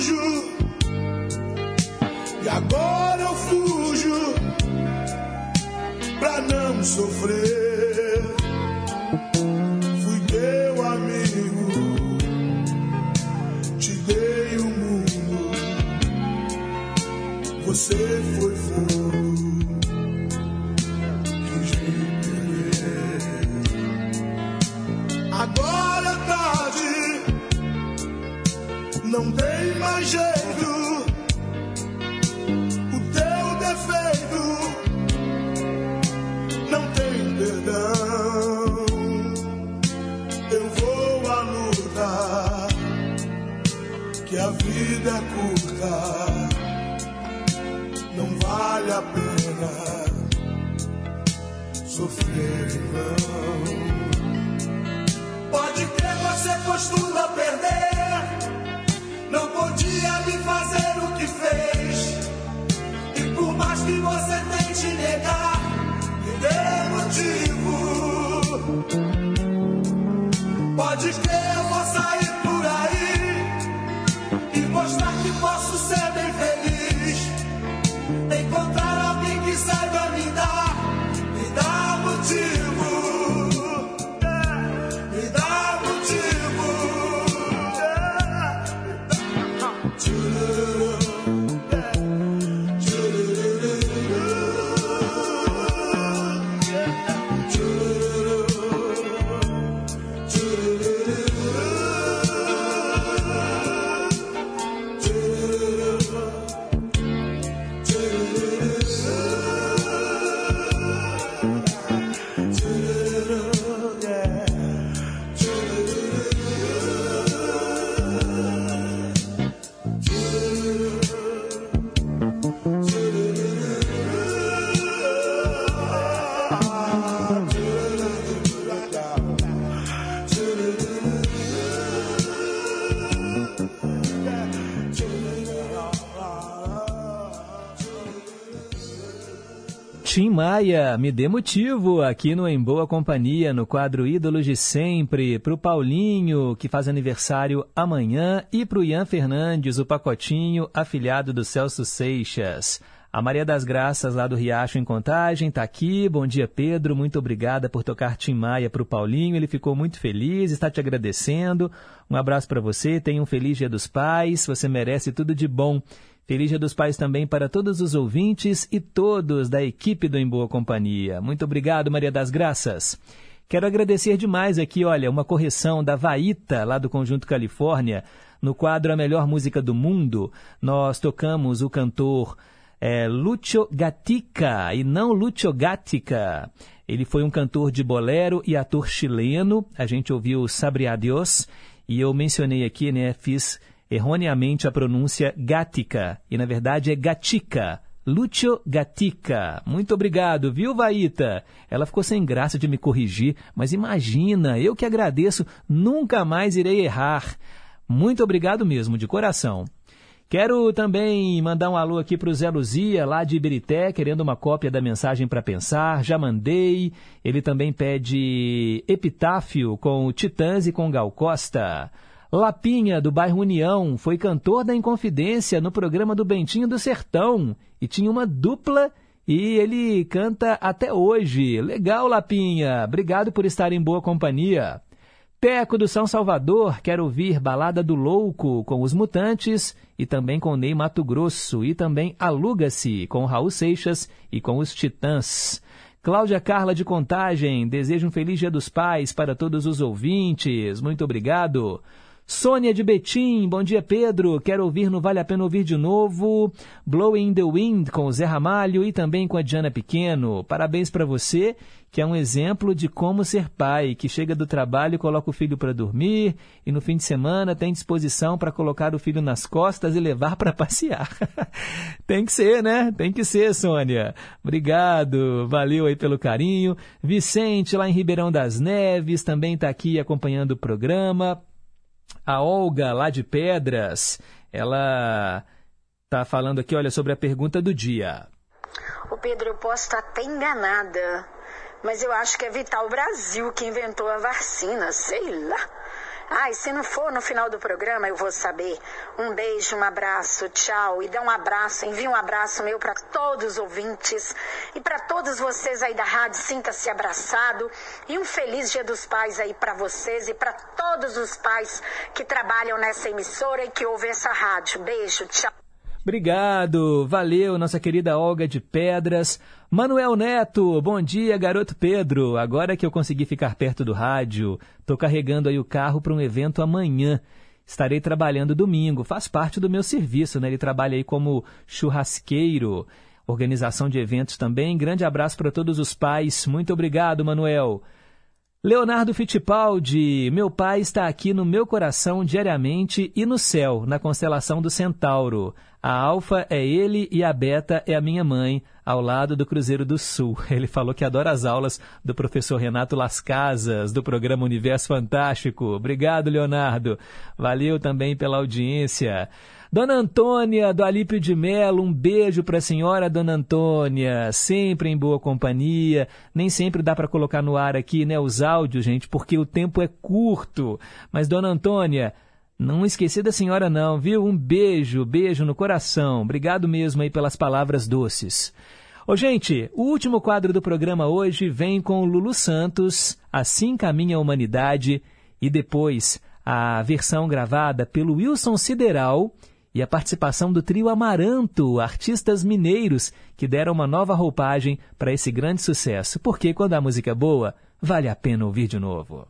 Maia, me dê motivo aqui no Em Boa Companhia, no quadro Ídolos de Sempre, para o Paulinho, que faz aniversário amanhã, e para o Ian Fernandes, o pacotinho, afilhado do Celso Seixas. A Maria das Graças, lá do Riacho em Contagem, está aqui. Bom dia, Pedro. Muito obrigada por tocar Tim Maia para o Paulinho. Ele ficou muito feliz, está te agradecendo. Um abraço para você. Tenha um feliz Dia dos Pais. Você merece tudo de bom. Feliz Dia dos Pais também para todos os ouvintes e todos da equipe do Em Boa Companhia. Muito obrigado, Maria das Graças. Quero agradecer demais aqui, olha, uma correção da Vaíta, lá do Conjunto Califórnia. No quadro A Melhor Música do Mundo, nós tocamos o cantor é, Lucio Gatica e não Lucio Gatica. Ele foi um cantor de bolero e ator chileno. A gente ouviu Sabre Adiós e eu mencionei aqui, né, fiz erroneamente a pronúncia Gatica, e na verdade é Gatica. Lúcio Gatica. Muito obrigado, viu, Vaíta? Ela ficou sem graça de me corrigir, mas imagina, eu que agradeço, nunca mais irei errar. Muito obrigado mesmo, de coração. Quero também mandar um alô aqui para o Zé Luzia, lá de Ibirité, querendo uma cópia da mensagem para pensar. Já mandei. Ele também pede epitáfio com Titãs e com Gal Costa. Lapinha, do bairro União, foi cantor da Inconfidência no programa do Bentinho do Sertão e tinha uma dupla e ele canta até hoje. Legal, Lapinha. Obrigado por estar em boa companhia. Teco do São Salvador quer ouvir Balada do Louco com os Mutantes e também com Ney Mato Grosso e também Aluga-se com Raul Seixas e com os Titãs. Cláudia Carla de Contagem deseja um feliz Dia dos Pais para todos os ouvintes. Muito obrigado. Sônia de Betim, bom dia Pedro, quero ouvir no Vale a Pena Ouvir de novo, Blowing the Wind com o Zé Ramalho e também com a Diana Pequeno. Parabéns para você, que é um exemplo de como ser pai, que chega do trabalho, coloca o filho para dormir e no fim de semana tem disposição para colocar o filho nas costas e levar para passear. [laughs] tem que ser, né? Tem que ser, Sônia. Obrigado, valeu aí pelo carinho. Vicente, lá em Ribeirão das Neves, também está aqui acompanhando o programa. A Olga, lá de Pedras, ela está falando aqui, olha, sobre a pergunta do dia. O Pedro, eu posso estar até enganada, mas eu acho que é Vital Brasil que inventou a vacina, sei lá. Ai, se não for no final do programa, eu vou saber. Um beijo, um abraço, tchau. E dá um abraço, envia um abraço meu para todos os ouvintes e para todos vocês aí da rádio. Sinta-se abraçado. E um feliz Dia dos Pais aí para vocês e para todos os pais que trabalham nessa emissora e que ouvem essa rádio. Beijo, tchau. Obrigado, valeu, nossa querida Olga de Pedras. Manuel Neto, bom dia, garoto Pedro. Agora que eu consegui ficar perto do rádio, tô carregando aí o carro para um evento amanhã. Estarei trabalhando domingo, faz parte do meu serviço, né? Ele trabalha aí como churrasqueiro, organização de eventos também. Grande abraço para todos os pais. Muito obrigado, Manuel. Leonardo Fittipaldi, meu pai está aqui no meu coração diariamente e no céu, na constelação do Centauro. A Alfa é ele e a Beta é a minha mãe, ao lado do Cruzeiro do Sul. [laughs] Ele falou que adora as aulas do professor Renato Las Casas, do programa Universo Fantástico. Obrigado, Leonardo. Valeu também pela audiência. Dona Antônia, do Alípio de Melo, um beijo para a senhora Dona Antônia, sempre em boa companhia. Nem sempre dá para colocar no ar aqui, né, os áudios, gente, porque o tempo é curto. Mas Dona Antônia, não esqueci da senhora não, viu? Um beijo, beijo no coração. Obrigado mesmo aí pelas palavras doces. Ô, gente, o último quadro do programa hoje vem com o Lulu Santos, Assim Caminha a Humanidade, e depois a versão gravada pelo Wilson Sideral e a participação do trio Amaranto, artistas mineiros que deram uma nova roupagem para esse grande sucesso. Porque quando a música é boa, vale a pena ouvir de novo.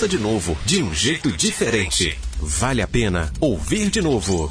ouça de novo, de um jeito diferente. Vale a pena ouvir de novo.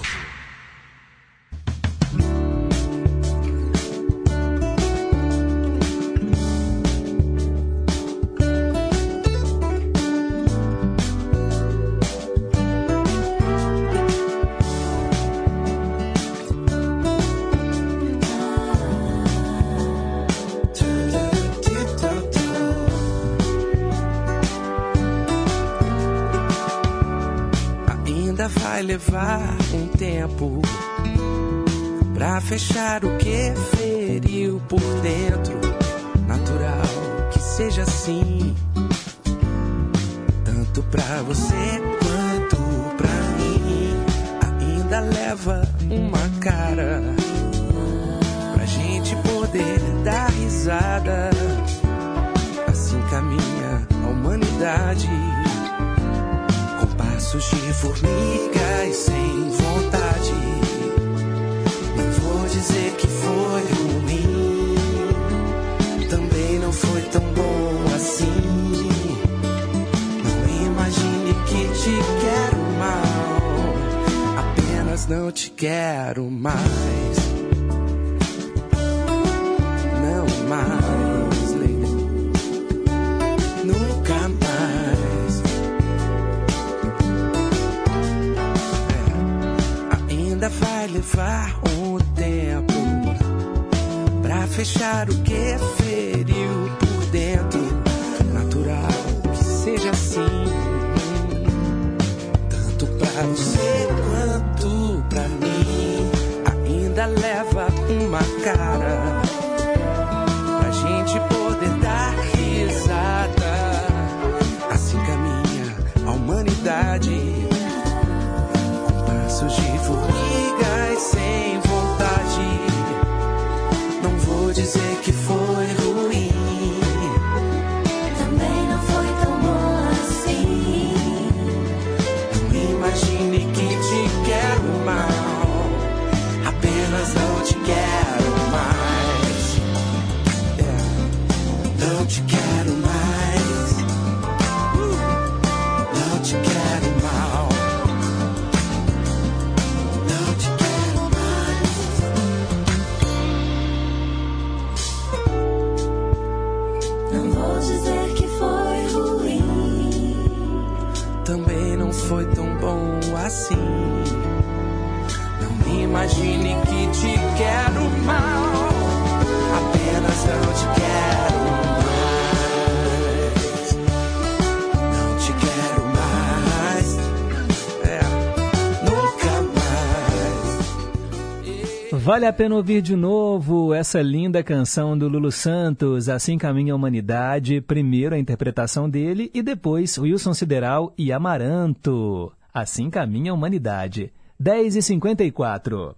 Vale a pena ouvir de novo essa linda canção do Lulu Santos, Assim Caminha a Humanidade, primeiro a interpretação dele e depois Wilson Sideral e Amaranto. Assim Caminha a Humanidade. 10 e 54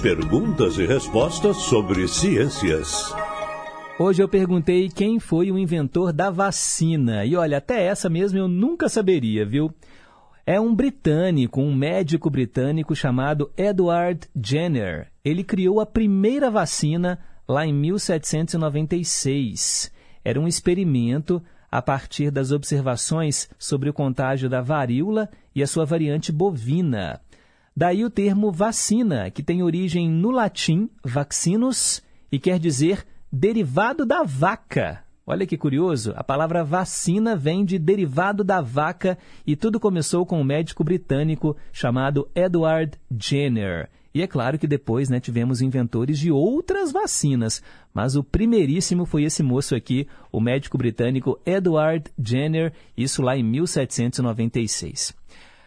Perguntas e respostas sobre ciências. Hoje eu perguntei quem foi o inventor da vacina. E olha, até essa mesmo eu nunca saberia, viu? É um britânico, um médico britânico chamado Edward Jenner. Ele criou a primeira vacina lá em 1796. Era um experimento a partir das observações sobre o contágio da varíola e a sua variante bovina. Daí o termo vacina, que tem origem no latim vaccinus e quer dizer derivado da vaca. Olha que curioso, a palavra vacina vem de derivado da vaca e tudo começou com um médico britânico chamado Edward Jenner. E é claro que depois né, tivemos inventores de outras vacinas, mas o primeiríssimo foi esse moço aqui, o médico britânico Edward Jenner, isso lá em 1796.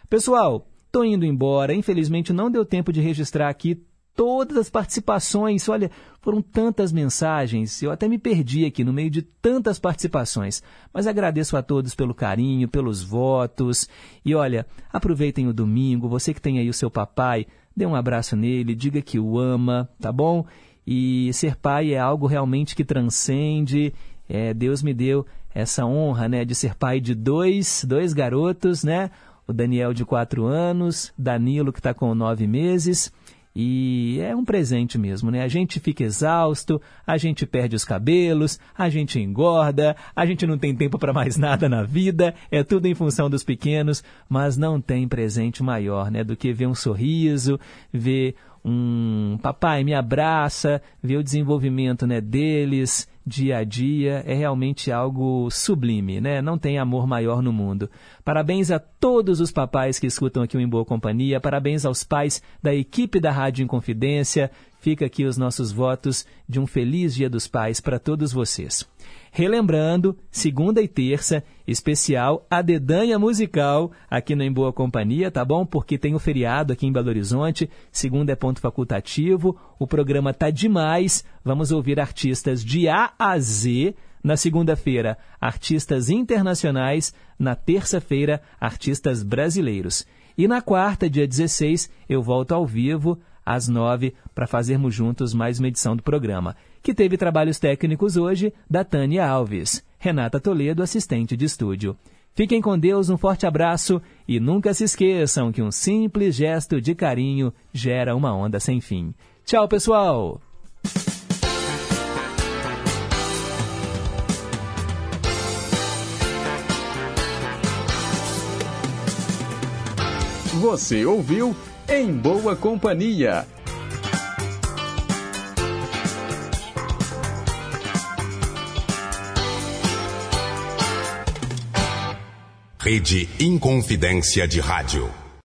Pessoal, estou indo embora, infelizmente não deu tempo de registrar aqui todas as participações. Olha, foram tantas mensagens, eu até me perdi aqui no meio de tantas participações. Mas agradeço a todos pelo carinho, pelos votos. E olha, aproveitem o domingo, você que tem aí o seu papai, dê um abraço nele, diga que o ama, tá bom? E ser pai é algo realmente que transcende. É, Deus me deu essa honra, né, de ser pai de dois, dois garotos, né? O Daniel de quatro anos, Danilo que está com nove meses. E é um presente mesmo, né? A gente fica exausto, a gente perde os cabelos, a gente engorda, a gente não tem tempo para mais [laughs] nada na vida, é tudo em função dos pequenos, mas não tem presente maior, né? Do que ver um sorriso, ver um papai me abraça, ver o desenvolvimento né, deles dia a dia é realmente algo sublime, né? Não tem amor maior no mundo. Parabéns a todos os papais que escutam aqui o Em Boa Companhia, parabéns aos pais da equipe da Rádio Inconfidência. Fica aqui os nossos votos de um feliz Dia dos Pais para todos vocês. Relembrando, segunda e terça, especial A Dedanha Musical aqui no Em Boa Companhia, tá bom? Porque tem o feriado aqui em Belo Horizonte, segunda é ponto facultativo, o programa tá demais, vamos ouvir artistas de A a Z, na segunda-feira, artistas internacionais, na terça-feira, artistas brasileiros. E na quarta, dia 16, eu volto ao vivo, às nove, para fazermos juntos mais uma edição do programa que teve trabalhos técnicos hoje da Tânia Alves. Renata Toledo, assistente de estúdio. Fiquem com Deus, um forte abraço e nunca se esqueçam que um simples gesto de carinho gera uma onda sem fim. Tchau, pessoal! Você ouviu Em Boa Companhia Rede Inconfidência de Rádio.